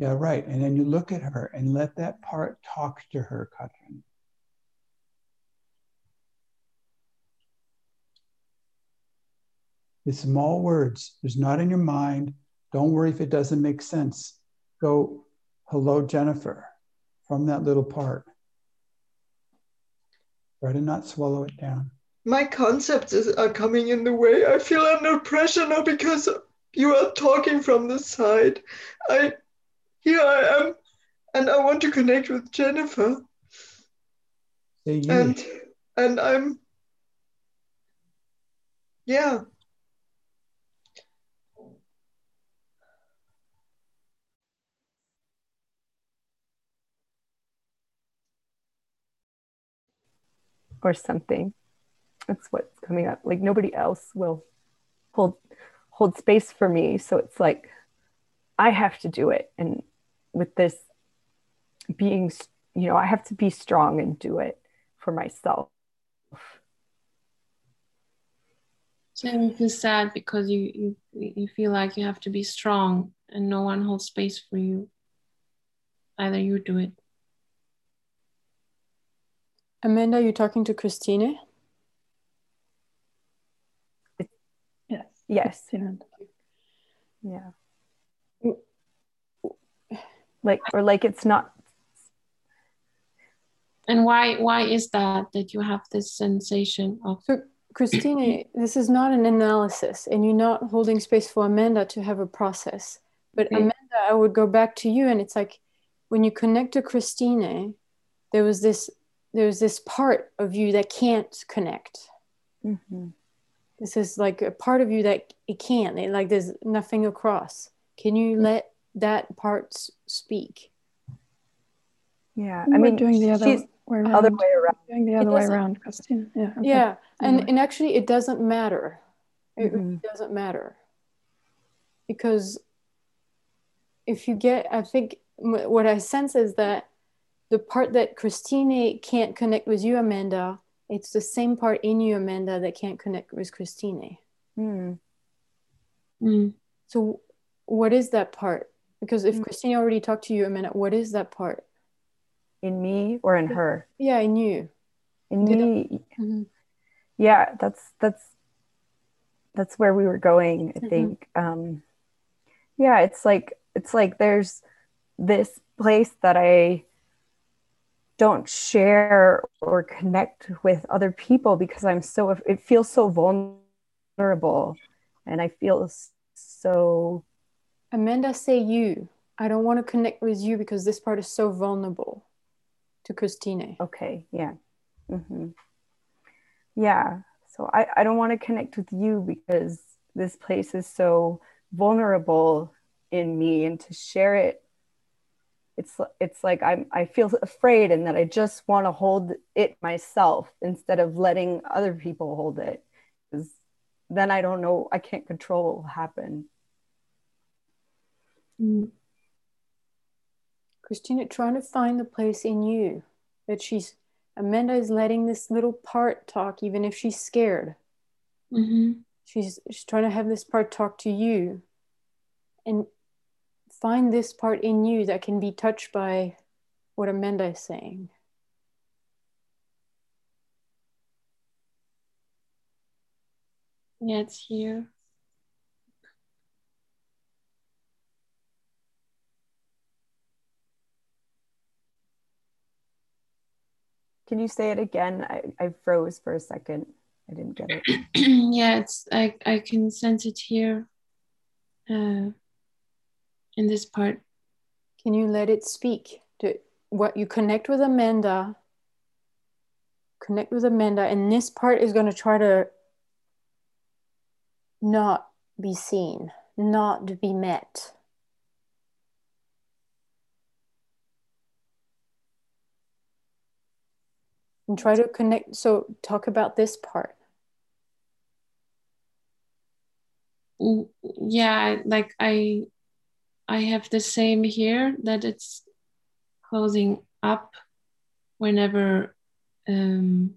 Yeah, right. And then you look at her and let that part talk to her, Katrin. It's small words. There's not in your mind. Don't worry if it doesn't make sense. Go, hello, Jennifer, from that little part. Try to not swallow it down. My concepts is, are coming in the way. I feel under pressure now because you are talking from the side. I here I am, and I want to connect with Jennifer. Say you. And and I'm yeah. or something. That's what's coming up. Like nobody else will hold hold space for me. So it's like I have to do it. And with this being, you know, I have to be strong and do it for myself. So you feel sad because you, you you feel like you have to be strong and no one holds space for you. Either you do it. Amanda, you talking to Christine? Yes. Yes. Yeah. Like or like it's not And why why is that that you have this sensation of So Christine, this is not an analysis, and you're not holding space for Amanda to have a process. But Okay. Amanda, I would go back to you, and it's like when you connect to Christine, there was this there's this part of you that can't connect. Mhm. This is like a part of you that it can't. It, like there's nothing across. Can you let that part speak? Yeah. We're I mean doing the other she's way around. other way around. Doing the other way around, Christine. Yeah. okay. Yeah, and and actually, it doesn't matter. It really Mhm. doesn't matter because if you get, I think what I sense is that the part that Christine can't connect with you, Amanda, it's the same part in you, Amanda, that can't connect with Christine. Hmm. Mm. So, what is that part? Because Mm. if Christine already talked to you, a minute, what is that part? in me or in her? Yeah, in you. In Did I- me, Mhm. yeah that's that's that's where we were going i Mhm. think um yeah it's like it's like there's this place that i don't share or connect with other people because i'm so it feels so vulnerable and i feel so Amanda, say you. I don't want to connect with you because this part is so vulnerable to Christine. okay yeah hmm yeah so i i don't want to connect with you because this place is so vulnerable in me and to share it it's it's like i'm i feel afraid and that i just want to hold it myself instead of letting other people hold it because then i don't know i can't control what will happen Mm. Christina, trying to find the place in you that she's Amanda is letting this little part talk, even if she's scared. Mhm. She's she's trying to have this part talk to you, and find this part in you that can be touched by what Amanda is saying. Yeah, it's here. Can you say it again i, I froze for a second i didn't get it [CLEARS THROAT] yeah, it's I I can sense it here. Uh, in this part. Can you let it speak? To what you connect with Amanda, connect with Amanda, and this part is going to try to not be seen, not be met. And try to connect. So, talk about this part. yeah like i i have the same here that it's closing up whenever um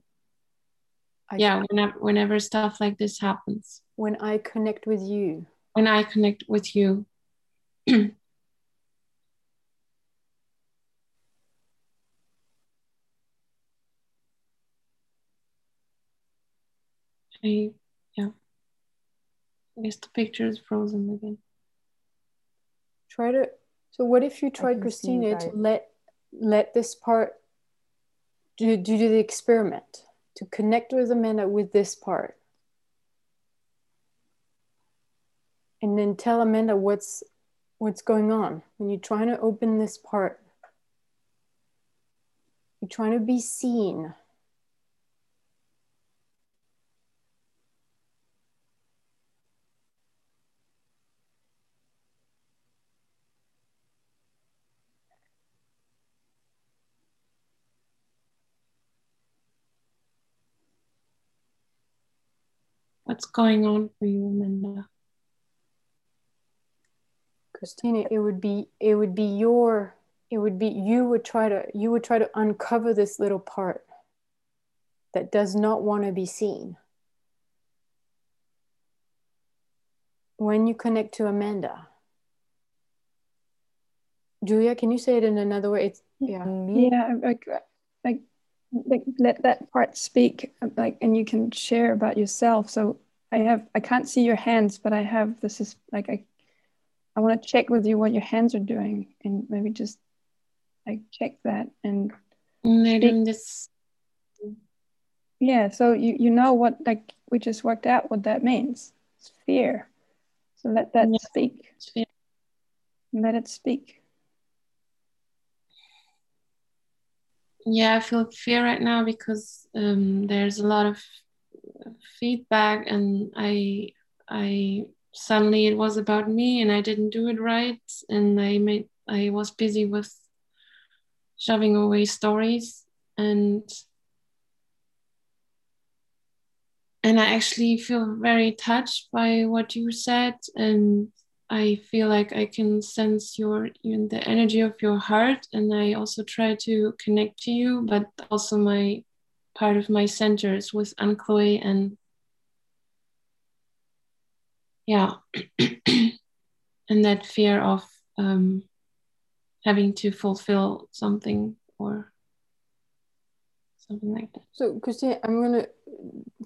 yeah whenever whenever stuff like this happens when i connect with you when i connect with you [CLEARS THROAT] I, yeah I guess the picture is frozen again. Try to. So what if you tried, Christina, to let let this part do, do the experiment to connect with Amanda with this part, and then tell Amanda what's what's going on when you're trying to open this part. You're trying to be seen. What's going on for you, Amanda? Christina, it would be it would be your it would be you would try to you would try to uncover this little part that does not want to be seen. When you connect to Amanda. Julia, can you say it in another way? It's yeah. Yeah, like like like let that part speak like and you can share about yourself. So i have i can't see your hands but i have this is like i i want to check with you what your hands are doing and maybe just like check that and they're doing this yeah so you you know what like we just worked out what that means. It's fear so let that yeah. speak. Let it speak yeah i feel fear right now because um, there's a lot of feedback and i i suddenly it was about me and i didn't do it right and i made i was busy with shoving away stories and and i actually feel very touched by what you said and I feel like I can sense your even the energy of your heart, and I also try to connect to you. But also my part of my centers with Anne-Chloé and yeah, [CLEARS THROAT] and that fear of um, having to fulfill something or something like that. So, Christine, I'm gonna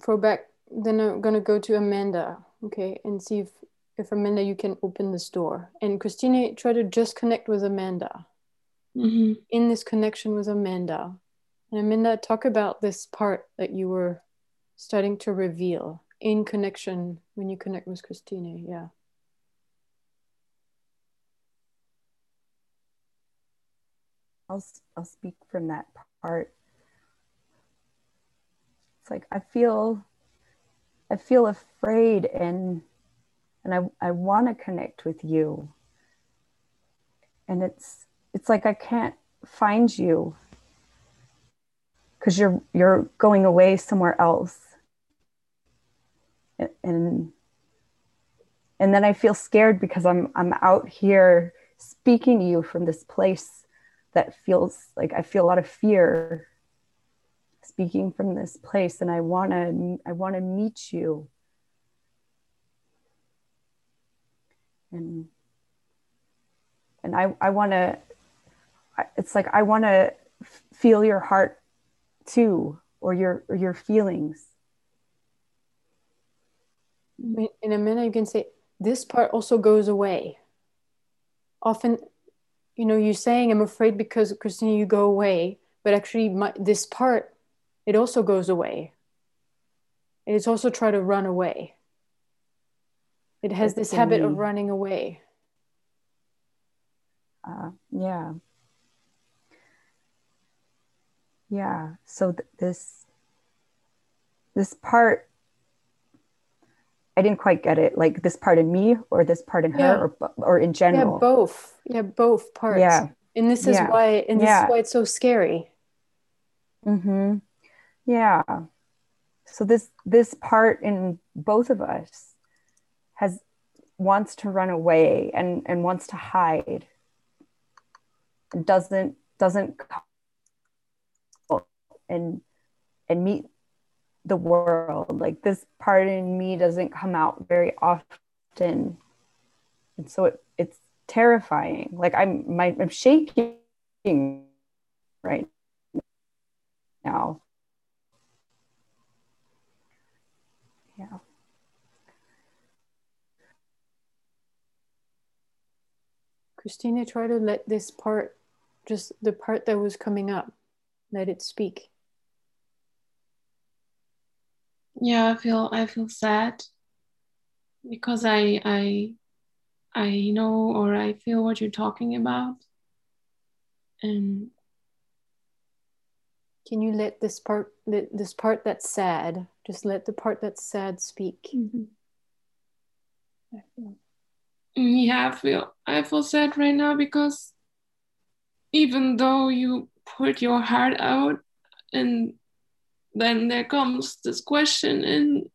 throw back. Then I'm gonna go to Amanda, okay, and see if if Amanda, you can open this door. And Christina, try to just connect with Amanda. Mm-hmm. In this connection with Amanda. And Amanda, talk about this part that you were starting to reveal in connection when you connect with Christina. Yeah. I'll, I'll speak from that part. It's like I feel I feel afraid and and I, I want to connect with you. And it's it's like I can't find you because you're you're going away somewhere else. And and then I feel scared because I'm I'm out here speaking to you from this place that feels like I feel a lot of fear speaking from this place and I want to I want to meet you and and I I want to it's like I want to feel your heart too or your or your feelings. In a minute you can say this part also goes away. Often you know you're saying i'm afraid because christina you go away. But actually my, this part it also goes away. It's also try to run away it has this habit of running away. Uh, yeah. Yeah. So th- this this part I didn't quite get it. Like this part in me or this part in Yeah. her or or in general. Yeah, both. Yeah, both parts. Yeah. And this is Yeah. why and this Yeah. is why it's so scary. Mm-hmm. Yeah. So this this part in both of us has wants to run away and and wants to hide. Doesn't doesn't and and meet the world. Like this part in me doesn't come out very often. And so it, it's terrifying. Like I'm my I'm shaking right now. Yeah. Christina, try to let this part, just the part that was coming up, let it speak. yeah i feel i feel sad because i i i know or i feel what you're talking about and Can you let this part, let- this part that's sad, just let the part that's sad speak? Mm-hmm. Yeah i feel i feel sad right now because even though you put your heart out and then there comes this question and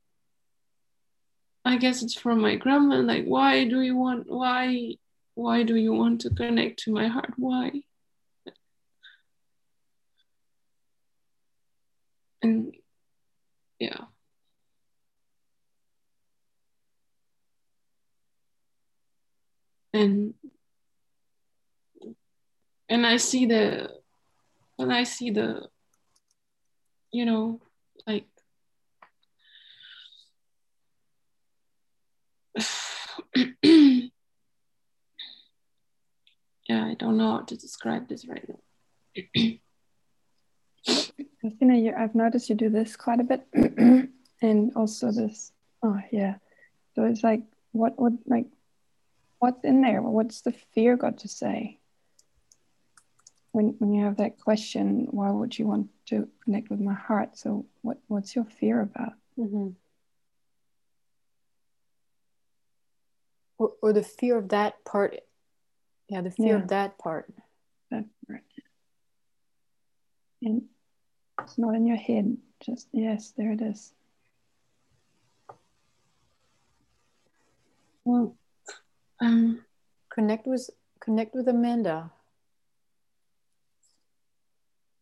i guess it's from my grandma like why do you want why why do you want to connect to my heart? Why? And yeah and and i see the when i see the you know like [SIGHS] yeah i don't know how to describe this right now [CLEARS THROAT] Christina, you, I've noticed you do this quite a bit, [CLEARS THROAT] and also this. Oh yeah, so it's like what would like what's in there? What's the fear got to say? When when you have that question, why would you want to connect with my heart? So what what's your fear about? Mm-hmm. Or, or the fear of that part. Yeah, the fear Yeah. of that part. That part. And it's not in your head. Just yes, there it is. well um Connect with connect with Amanda.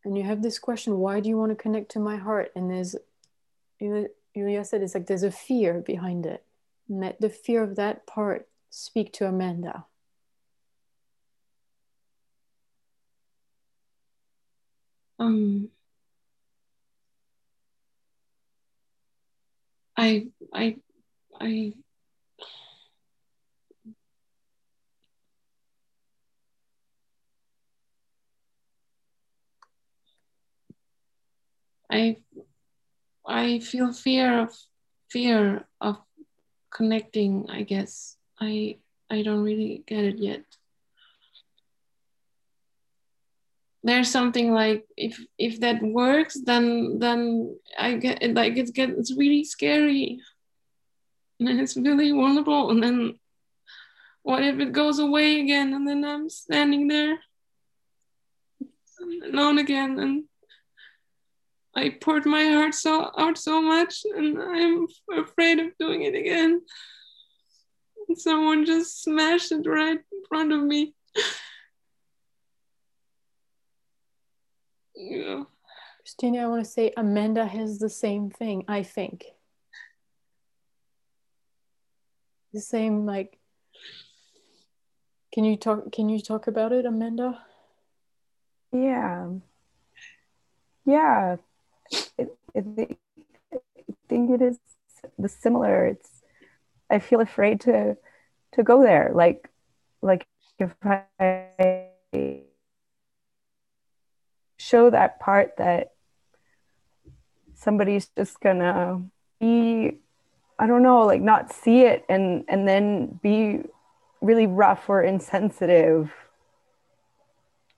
And you have this question, why do you want to connect to my heart? And there's you said it's like there's a fear behind it. Let the fear of that part speak to Amanda. um I I I I I feel fear of fear of connecting, I guess. I I don't really get it yet. There's something like if if that works then then I get it like it's get it's really scary. [LAUGHS] And it's really vulnerable and then what if it goes away again and then I'm standing there alone again and I poured my heart so out so much and I'm afraid of doing it again. And someone just smashed it right in front of me. Yeah. Christina, I want to say Amanda has the same thing, I think. The same like can you talk can you talk about it, Amanda? Yeah. Yeah. It, it, I think it is the similar. It's I feel afraid to to go there. Like like if I show that part that somebody's just gonna be I don't know, like not see it and and then be really rough or insensitive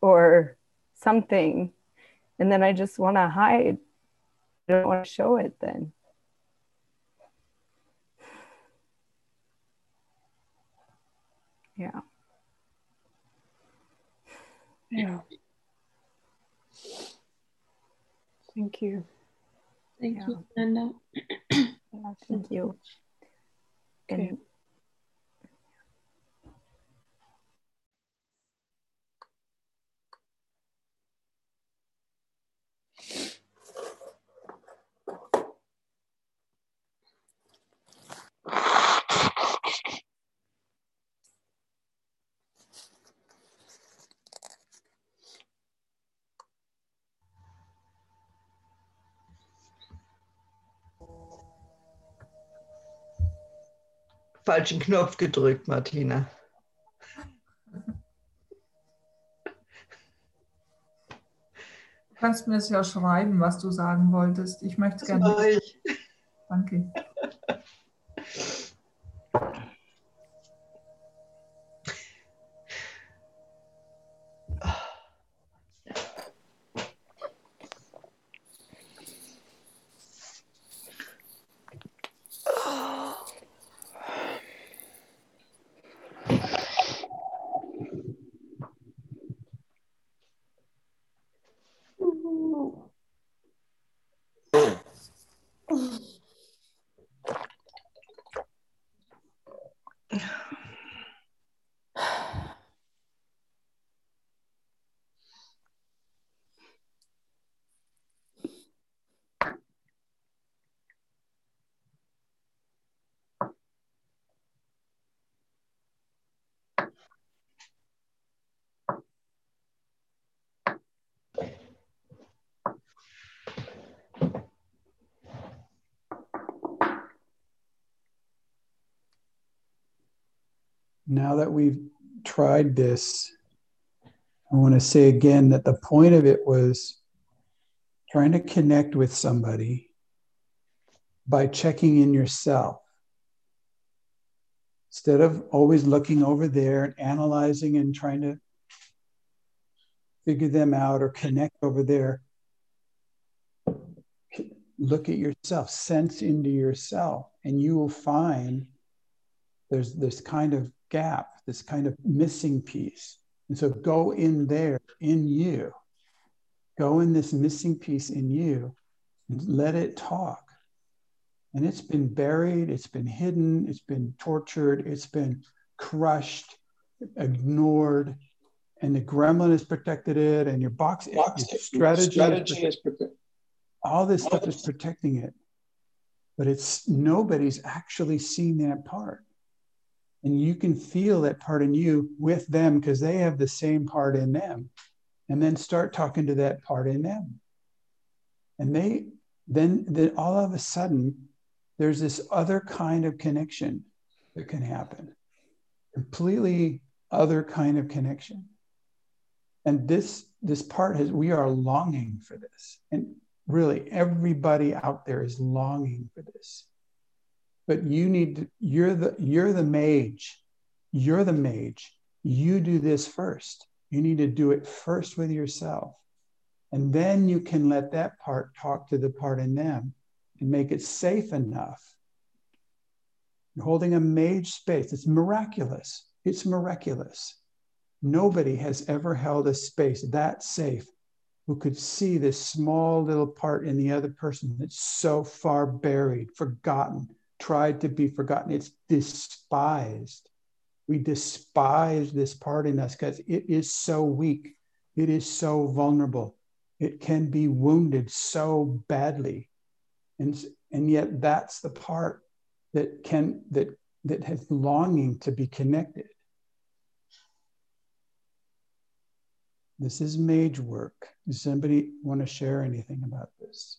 or something and then I just want to hide don't want to show it then. Yeah. Yeah. Thank you. Thank yeah. you, Linda. [CLEARS THROAT] yeah, thank you. And okay. Falschen Knopf gedrückt, Martina. Du kannst mir das ja schreiben, was du sagen wolltest. Ich möchte es gerne. Danke. Now that we've tried this, I want to say again that the point of it was trying to connect with somebody by checking in yourself. Instead of always looking over there and analyzing and trying to figure them out or connect over there, look at yourself, sense into yourself, and you will find there's this kind of gap, this kind of missing piece. And so go in there, in you. Go in this missing piece in you and let it talk. And it's been buried, it's been hidden, it's been tortured, it's been crushed, ignored, and the gremlin has protected it, and your box, Box- your strategy, strategy is is protect- all this stuff is protecting it. But it's nobody's actually seen that part. And you can feel that part in you with them because they have the same part in them. And then start talking to that part in them. And they then then all of a sudden there's this other kind of connection that can happen. Completely other kind of connection. And this this part has we are longing for this. And really everybody out there is longing for this but you need you're the you're the mage. You're the mage. You do this first. You need to do it first with yourself. And then you can let that part talk to the part in them and make it safe enough. You're holding a mage space. It's miraculous. It's miraculous. Nobody has ever held a space that safe who could see this small little part in the other person that's so far buried forgotten tried to be forgotten. It's despised. We despise this part in us because it is so weak. It is so vulnerable. It can be wounded so badly. And, and yet that's the part that can that that has longing to be connected. This is mage work. Does somebody want to share anything about this?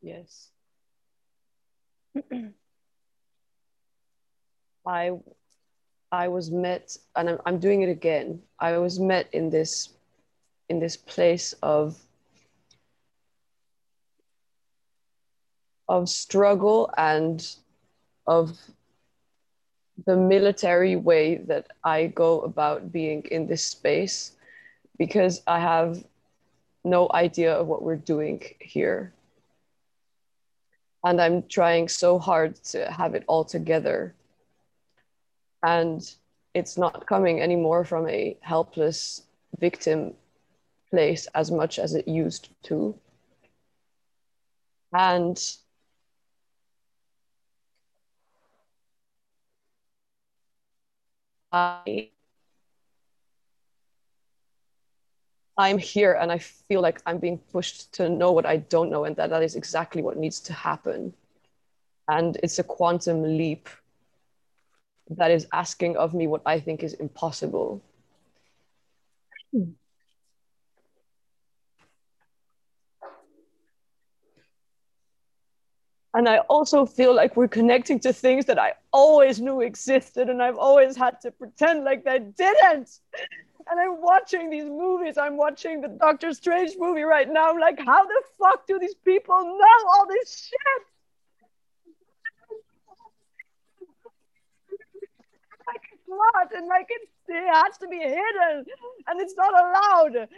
Yes. [CLEARS THROAT] I I was met and I'm, I'm doing it again. I was met in this in this place of of struggle and of the military way that I go about being in this space because I have no idea of what we're doing here and I'm trying so hard to have it all together. And it's not coming anymore from a helpless victim place as much as it used to. And I I'm here and I feel like I'm being pushed to know what I don't know, and that that is exactly what needs to happen. And it's a quantum leap that is asking of me what I think is impossible. And I also feel like we're connecting to things that I always knew existed, and I've always had to pretend like they didn't. And I'm watching these movies. I'm watching the Doctor Strange movie right now. I'm like, how the fuck do these people know all this shit? Like it's not, and like it's, it has to be hidden, and it's not allowed,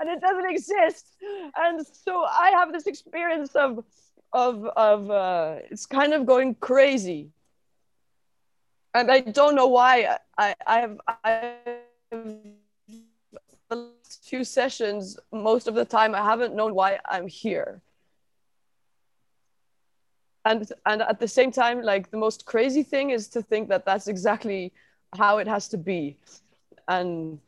and it doesn't exist. And so I have this experience of, of, of, uh, it's kind of going crazy, and I don't know why. I, I have, I the last few sessions, most of the time, I haven't known why I'm here. And, and at the same time, like the most crazy thing is to think that that's exactly how it has to be. And,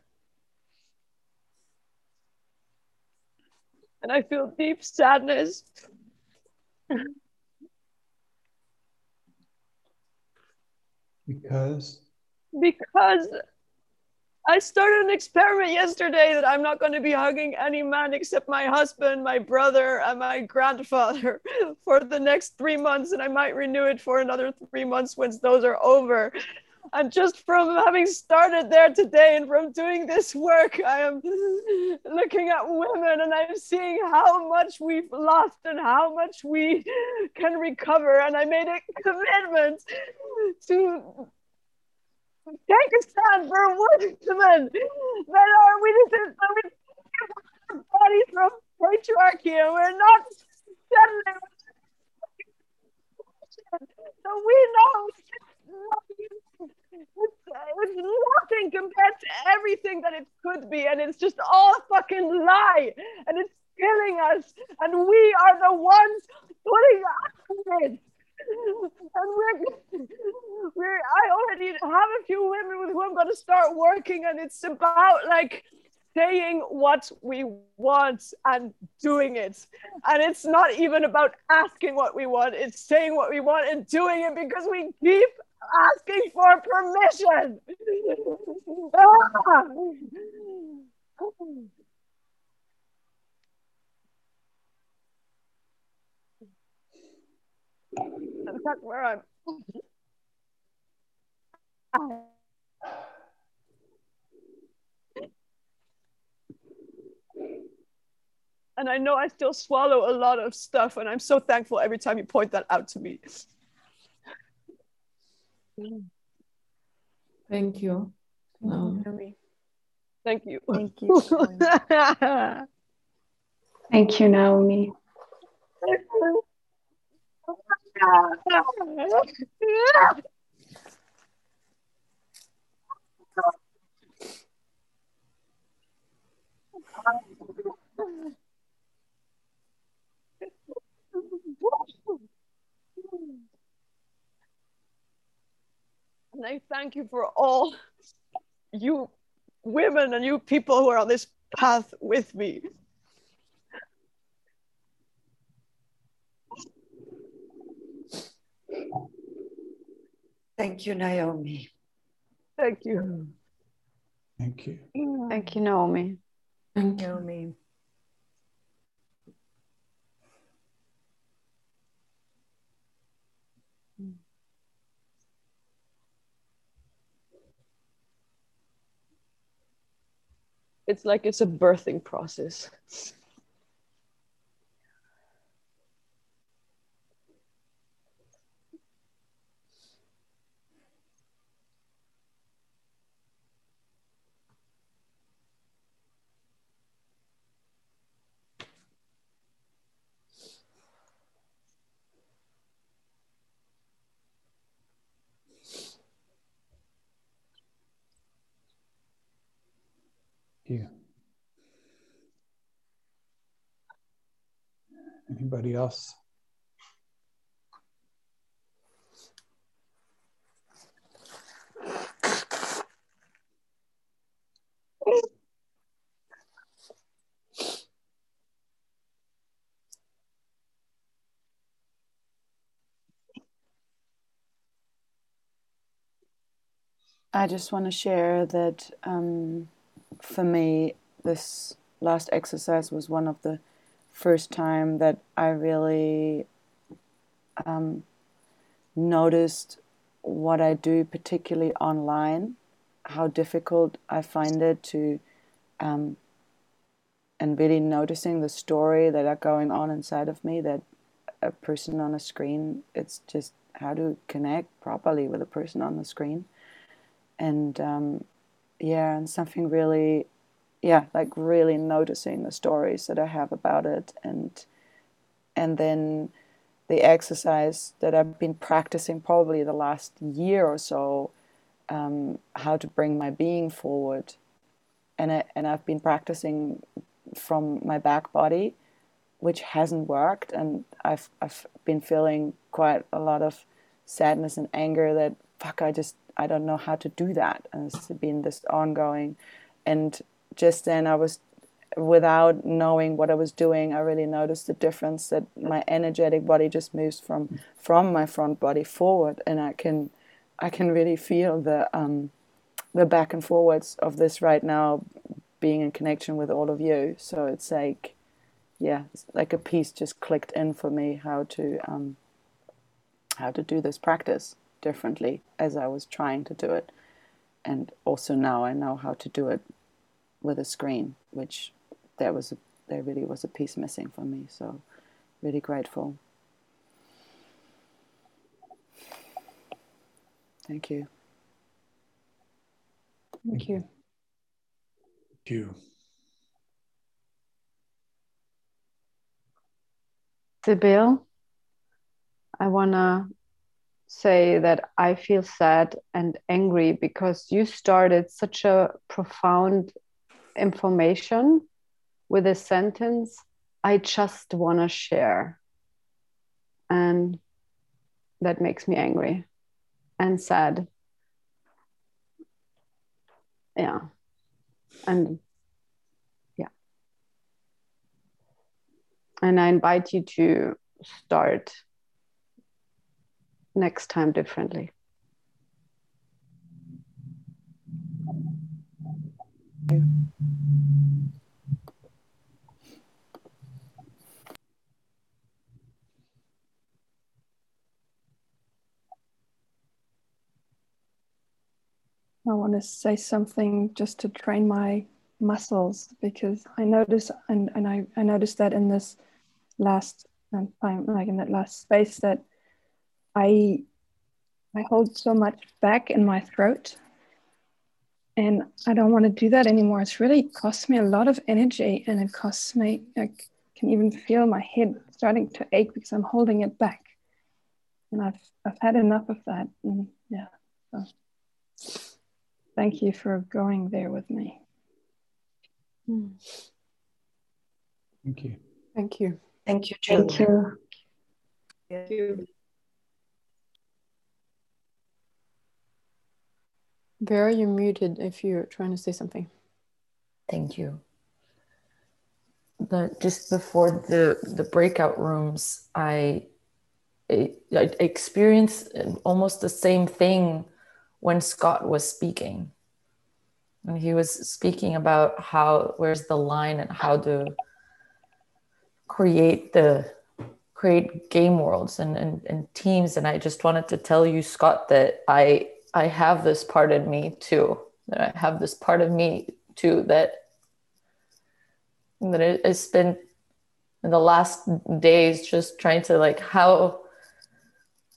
and I feel deep sadness. Because? Because I started an experiment yesterday that I'm not going to be hugging any man except my husband, my brother, and my grandfather [LAUGHS] for the next three months, and I might renew it for another three months once those are over. And just from having started there today and from doing this work, I am [LAUGHS] looking at women and I'm seeing how much we've lost and how much we [LAUGHS] can recover. And I made a commitment to take a stand for women that are witnesses of our bodies from patriarchy and we're not settling so we know it's, it's nothing compared to everything that it could be and it's just all a fucking lie and it's killing us and we are the ones putting up with it and we're, [LAUGHS] we're I already have a few women with who I'm gonna start working, and it's about like saying what we want and doing it. And it's not even about asking what we want, it's saying what we want and doing it because we keep asking for permission. [LAUGHS] ah! That's where I'm. And I know I still swallow a lot of stuff, and I'm so thankful every time you point that out to me. Thank you. No. Um, Thank you. Thank you. [LAUGHS] Thank you, Naomi. And I thank you for all you women and you people who are on this path with me. Thank you, Naomi. Thank you. Thank you. Thank you, Naomi. Thank you. Naomi. It's like it's a birthing process. Anybody else? I just want to share that um, for me, this last exercise was one of the first time that I really um, noticed what I do, particularly online, how difficult I find it to, um, and really noticing the story that are going on inside of me. That a person on a screen, it's just how to connect properly with a person on the screen and um, yeah, and something really, yeah, like really noticing the stories that I have about it, and and then the exercise that I've been practicing probably the last year or so, um, how to bring my being forward, and I, and I've been practicing from my back body, which hasn't worked, and I've I've been feeling quite a lot of sadness and anger that fuck I just I don't know how to do that. And it's been this ongoing. And just then I was, without knowing what I was doing, I really noticed the difference that my energetic body just moves from from my front body forward, and I can, I can really feel the um, the back and forwards of this right now, being in connection with all of you. So it's like, yeah, it's like a piece just clicked in for me how to um, how to do this practice differently as I was trying to do it. And also now I know how to do it with a screen, which there was a, there really was a piece missing for me. So really grateful. Thank you. Thank you. Thank you. Sibyl, I want to say that I feel sad and angry because you started such a profound information with a sentence I just want to share. And that makes me angry and sad. Yeah. And yeah. And I invite you to start next time differently. I want to say something just to train my muscles because I notice and, and I, I noticed that in this last um, time, like in that last space that I I hold so much back in my throat and I don't want to do that anymore. It's really cost me a lot of energy and it costs me I can even feel my head starting to ache because I'm holding it back. And I've I've had enough of that. And yeah. So thank you for going there with me. Hmm. Thank you. Thank you. Thank you, Thank you. Thank you. Vera, you're muted if you're trying to say something. Thank you. The, just before the, the breakout rooms, I, I, I experienced almost the same thing when Scott was speaking. And he was speaking about how, where's the line and how to create the create game worlds and, and, and teams. And I just wanted to tell you, Scott, that I I have this part in me too. That I have this part of me too that that it, it's been in the last days just trying to like how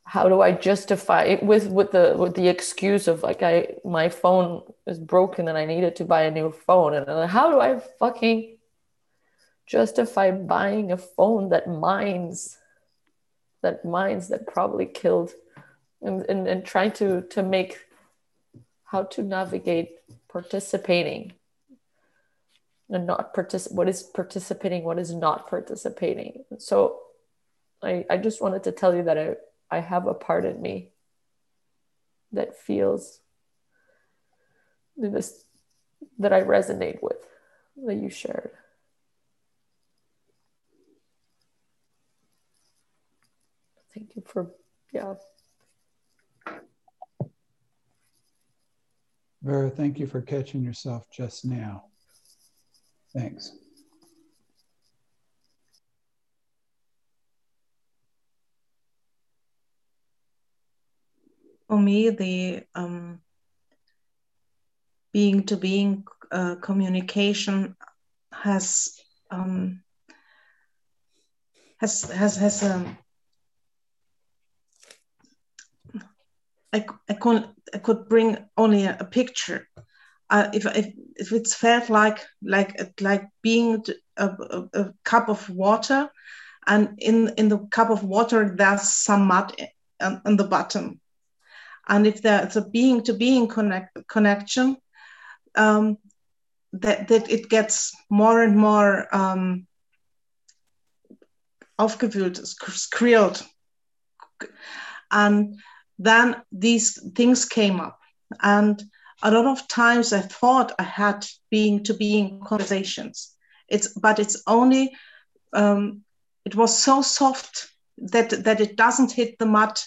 how do I justify it with with the with the excuse of like I my phone is broken and I needed to buy a new phone. And like, how do I fucking justify buying a phone that mines that mines that probably killed and, and, and trying to to make how to navigate participating and not participate what is participating what is not participating. So I, I just wanted to tell you that I, I have a part in me that feels this that I resonate with that you shared. Thank you for yeah. Vera, thank you for catching yourself just now. Thanks. For me, the um, being to being uh, communication has um, has has has um, I, I could I could bring only a, a picture. Uh, if, if if it's felt like like like being a, a, a, cup of water, and in in the cup of water there's some mud on, on the bottom, and if there's a being to being connect connection, um, that that it gets more and more um, aufgewühlt, screeled, and then these things came up. And a lot of times i thought i had being to being conversations. It's but it's only um, it was so soft that that it doesn't hit the mud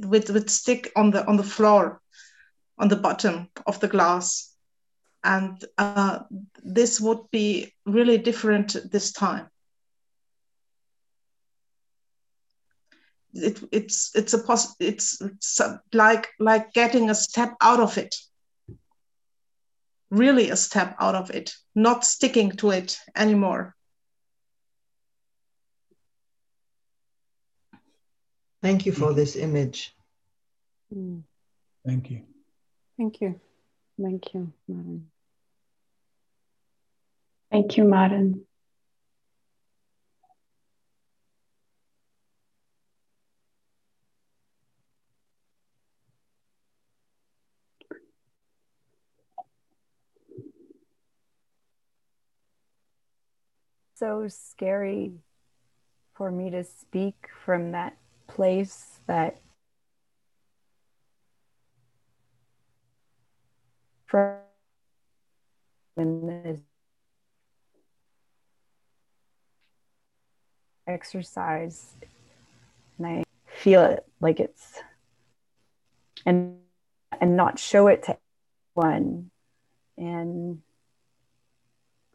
with with stick on the on the floor on the bottom of the glass. And uh, this would be really different this time. It, it's it's a poss- it's, it's like like getting a step out of it. Really a step out of it not sticking to it anymore thank you for mm-hmm. this image. Mm. Thank you. Thank you. Thank you Maren. thank you Maren. so scary for me to speak from that place that this exercise and I feel it like it's and and not show it to anyone. And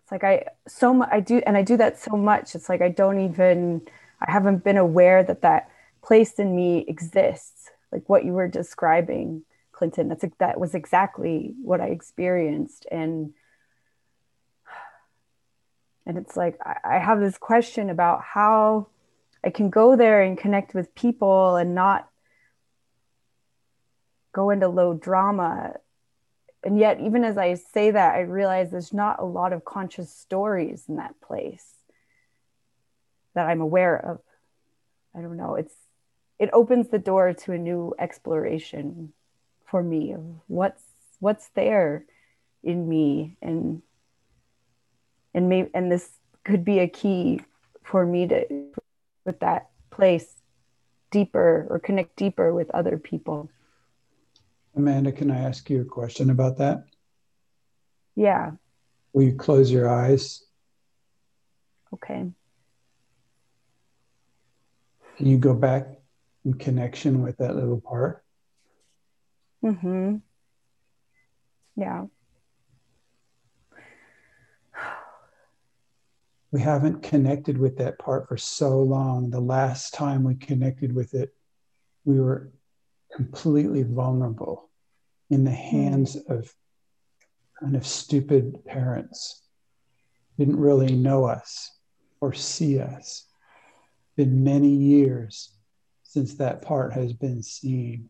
it's like I so much I do and I do that so much. It's like I don't even I haven't been aware that that place in me exists like what you were describing Clinton. That's that was exactly what I experienced. And and it's like I, I have this question about how I can go there and connect with people and not go into low drama. And yet even as i say that i realize there's not a lot of conscious stories in that place that i'm aware of. I don't know. It's it opens the door to a new exploration for me of what's what's there in me and and maybe and this could be a key for me to with that place deeper or connect deeper with other people Amanda, can I ask you a question about that? Yeah. Will you close your eyes? Okay. Can you go back in connection with that little part? Mm-hmm. Yeah. We haven't connected with that part for so long. The last time we connected with it, we were completely vulnerable in the hands mm. of kind of stupid parents didn't really know us or see us been many years since that part has been seen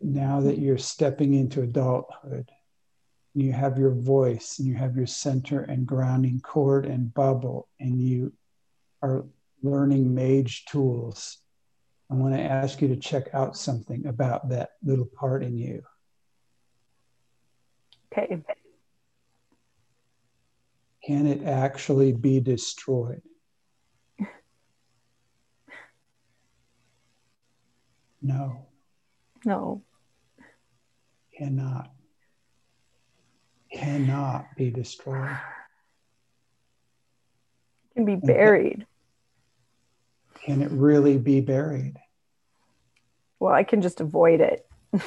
now that you're stepping into adulthood you have your voice and you have your center and grounding cord and bubble and you are learning mage tools I want to ask you to check out something about that little part in you. Okay. Can it actually be destroyed? No. No. Cannot. Cannot be destroyed. Can be buried. Can it really be buried? Well, I can just avoid it. [LAUGHS]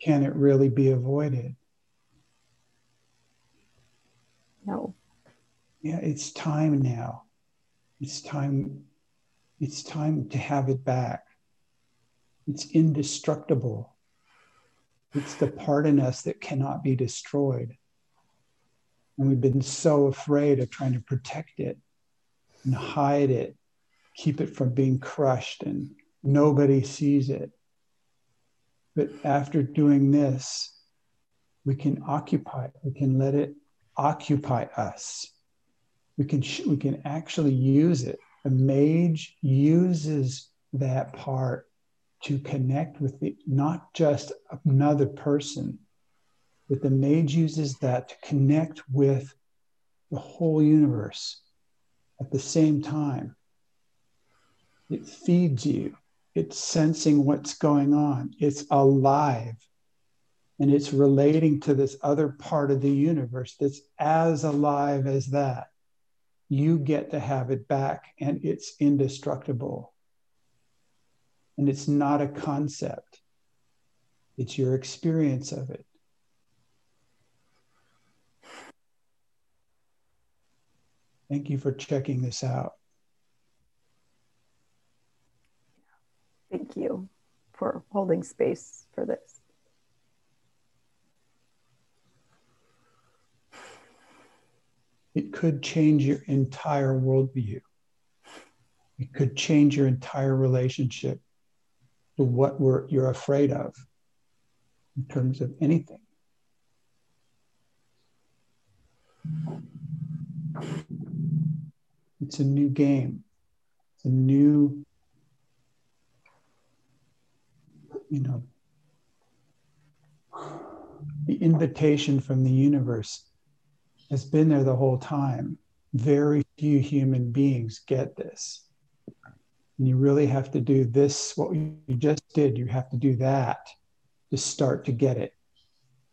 Can it really be avoided? No. Yeah, it's time now. It's time. It's time to have it back. It's indestructible. It's the part in us that cannot be destroyed. And we've been so afraid of trying to protect it and hide it, keep it from being crushed, and nobody sees it. But after doing this, we can occupy it, we can let it occupy us. We can, we can actually use it. A mage uses that part to connect with the, not just another person, but the mage uses that to connect with the whole universe at the same time. It feeds you, it's sensing what's going on, it's alive, and it's relating to this other part of the universe that's as alive as that. You get to have it back, and it's indestructible. And it's not a concept, it's your experience of it. Thank you for checking this out. Thank you for holding space for this. It could change your entire worldview. It could change your entire relationship to what we're, you're afraid of in terms of anything. It's a new game. It's a new, you know, the invitation from the universe has been there the whole time. Very few human beings get this. And you really have to do this, what you just did, you have to do that to start to get it.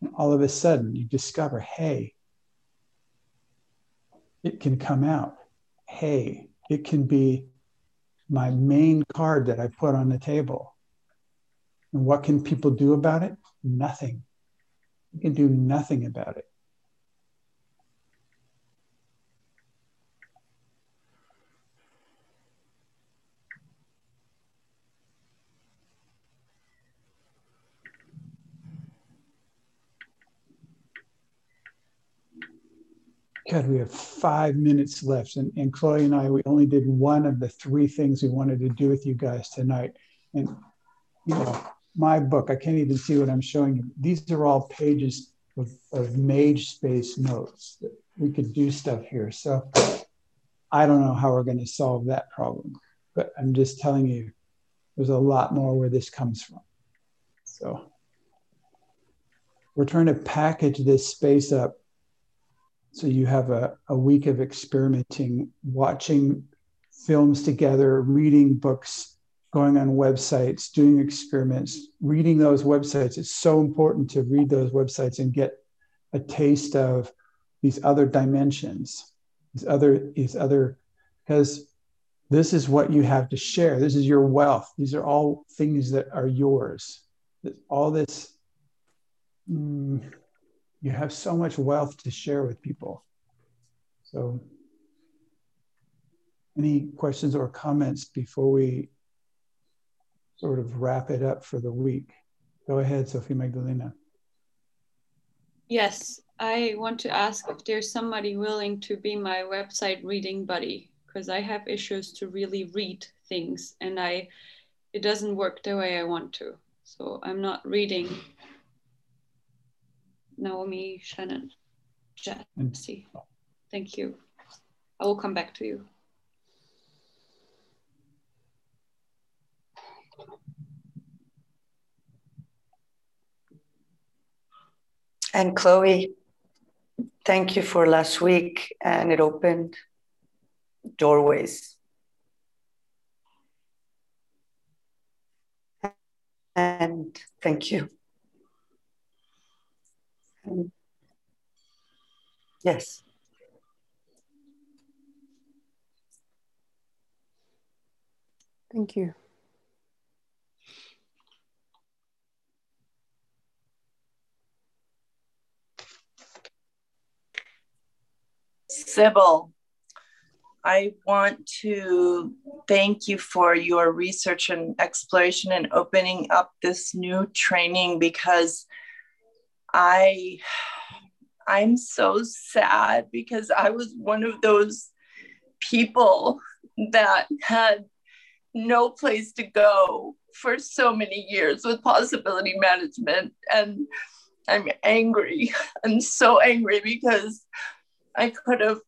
And all of a sudden, you discover hey, it can come out. Hey, it can be my main card that I put on the table. And what can people do about it? Nothing. You can do nothing about it. God, we have five minutes left. And, and Chloe and I, we only did one of the three things we wanted to do with you guys tonight. And, you know, my book, I can't even see what I'm showing you. These are all pages of, of mage space notes. We could do stuff here. So I don't know how we're going to solve that problem, but I'm just telling you, there's a lot more where this comes from. So we're trying to package this space up so you have a, a week of experimenting, watching films together, reading books, going on websites, doing experiments, reading those websites. It's so important to read those websites and get a taste of these other dimensions, these other, these other, because this is what you have to share. This is your wealth. These are all things that are yours. All this. Mm, you have so much wealth to share with people. So, any questions or comments before we sort of wrap it up for the week? Go ahead, Sophie Magdalena. Yes, I want to ask if there's somebody willing to be my website reading buddy because I have issues to really read things and I it doesn't work the way I want to. So I'm not reading Naomi, Shannon, Jesse. Thank you. I will come back to you. And Chloe, thank you for last week, and it opened doorways. And thank you. And yes. Thank you. Sybil, I want to thank you for your research and exploration and opening up this new training because I I'm so sad because I was one of those people that had no place to go for so many years with possibility management and I'm angry. I'm so angry because I could have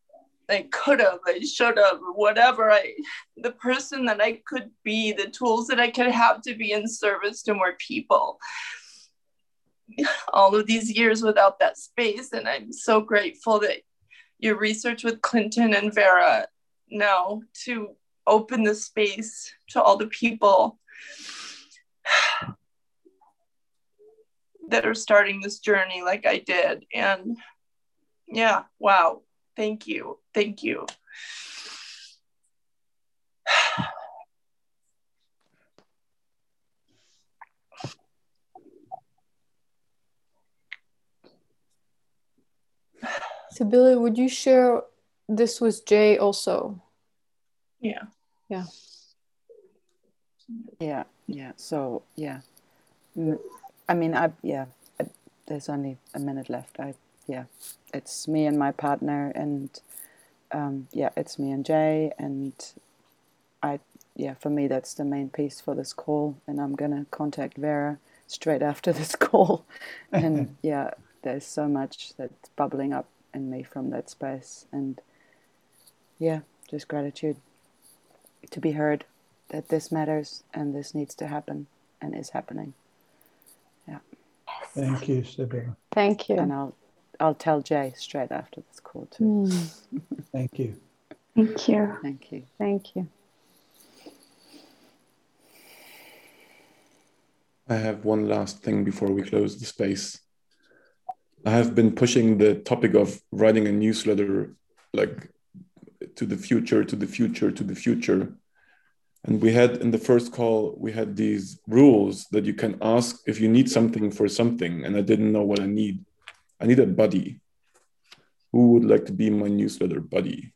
I could have, I should have, whatever I, the person that I could be, the tools that I could have to be in service to more people. [LAUGHS] All of these years without that space. And I'm so grateful that your research with Clinton and Vera now to open the space to all the people [SIGHS] that are starting this journey like I did. And yeah, wow. Thank you. Thank you. Sybil, would you share this with Jay also? Yeah. Yeah. Yeah, yeah. So yeah, Mm, I mean, I yeah. I, there's only a minute left. I yeah, it's me and my partner, and um, yeah, it's me and Jay, and I yeah. For me, that's the main piece for this call, and I'm gonna contact Vera straight after this [LAUGHS] call, and [LAUGHS] yeah, there's so much that's bubbling up in me from that space, and yeah, just gratitude to be heard that this matters and this needs to happen and is happening. Yeah. Thank you, Sybil. Thank you. And I'll I'll tell Jay straight after this call too. Mm. [LAUGHS] Thank you. Thank you. Thank you. Thank you. I have one last thing before we close the space. I have been pushing the topic of writing a newsletter like to the future, to the future, to the future. And we had in the first call, we had these rules that you can ask if you need something for something. And I didn't know what I need. I need a buddy. Who would like to be my newsletter buddy?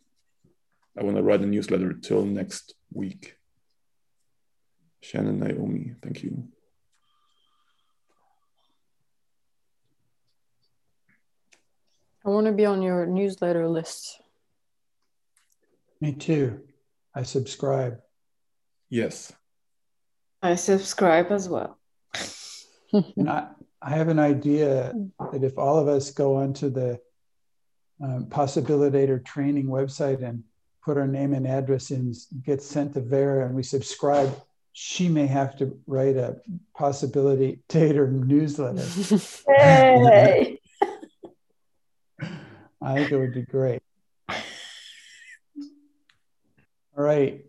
I want to write a newsletter till next week. Shannon Naomi, thank you. I want to be on your newsletter list. Me too. I subscribe. Yes. I subscribe as well. [LAUGHS] and I, I have an idea that if all of us go onto the um, Possibilitator training website and put our name and address in, get sent to Vera, and we subscribe, she may have to write a Possibilitator newsletter. [LAUGHS] Hey! I think it would be great. All right.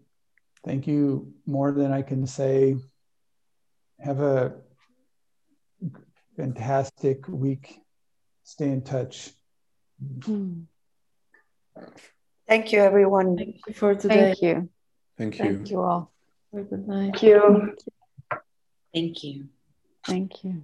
Thank you more than I can say. Have a fantastic week. Stay in touch. Thank you, everyone. Thank you for today. Thank you. Thank you. Thank you all. Have a good night. Thank you. Thank you. Thank you.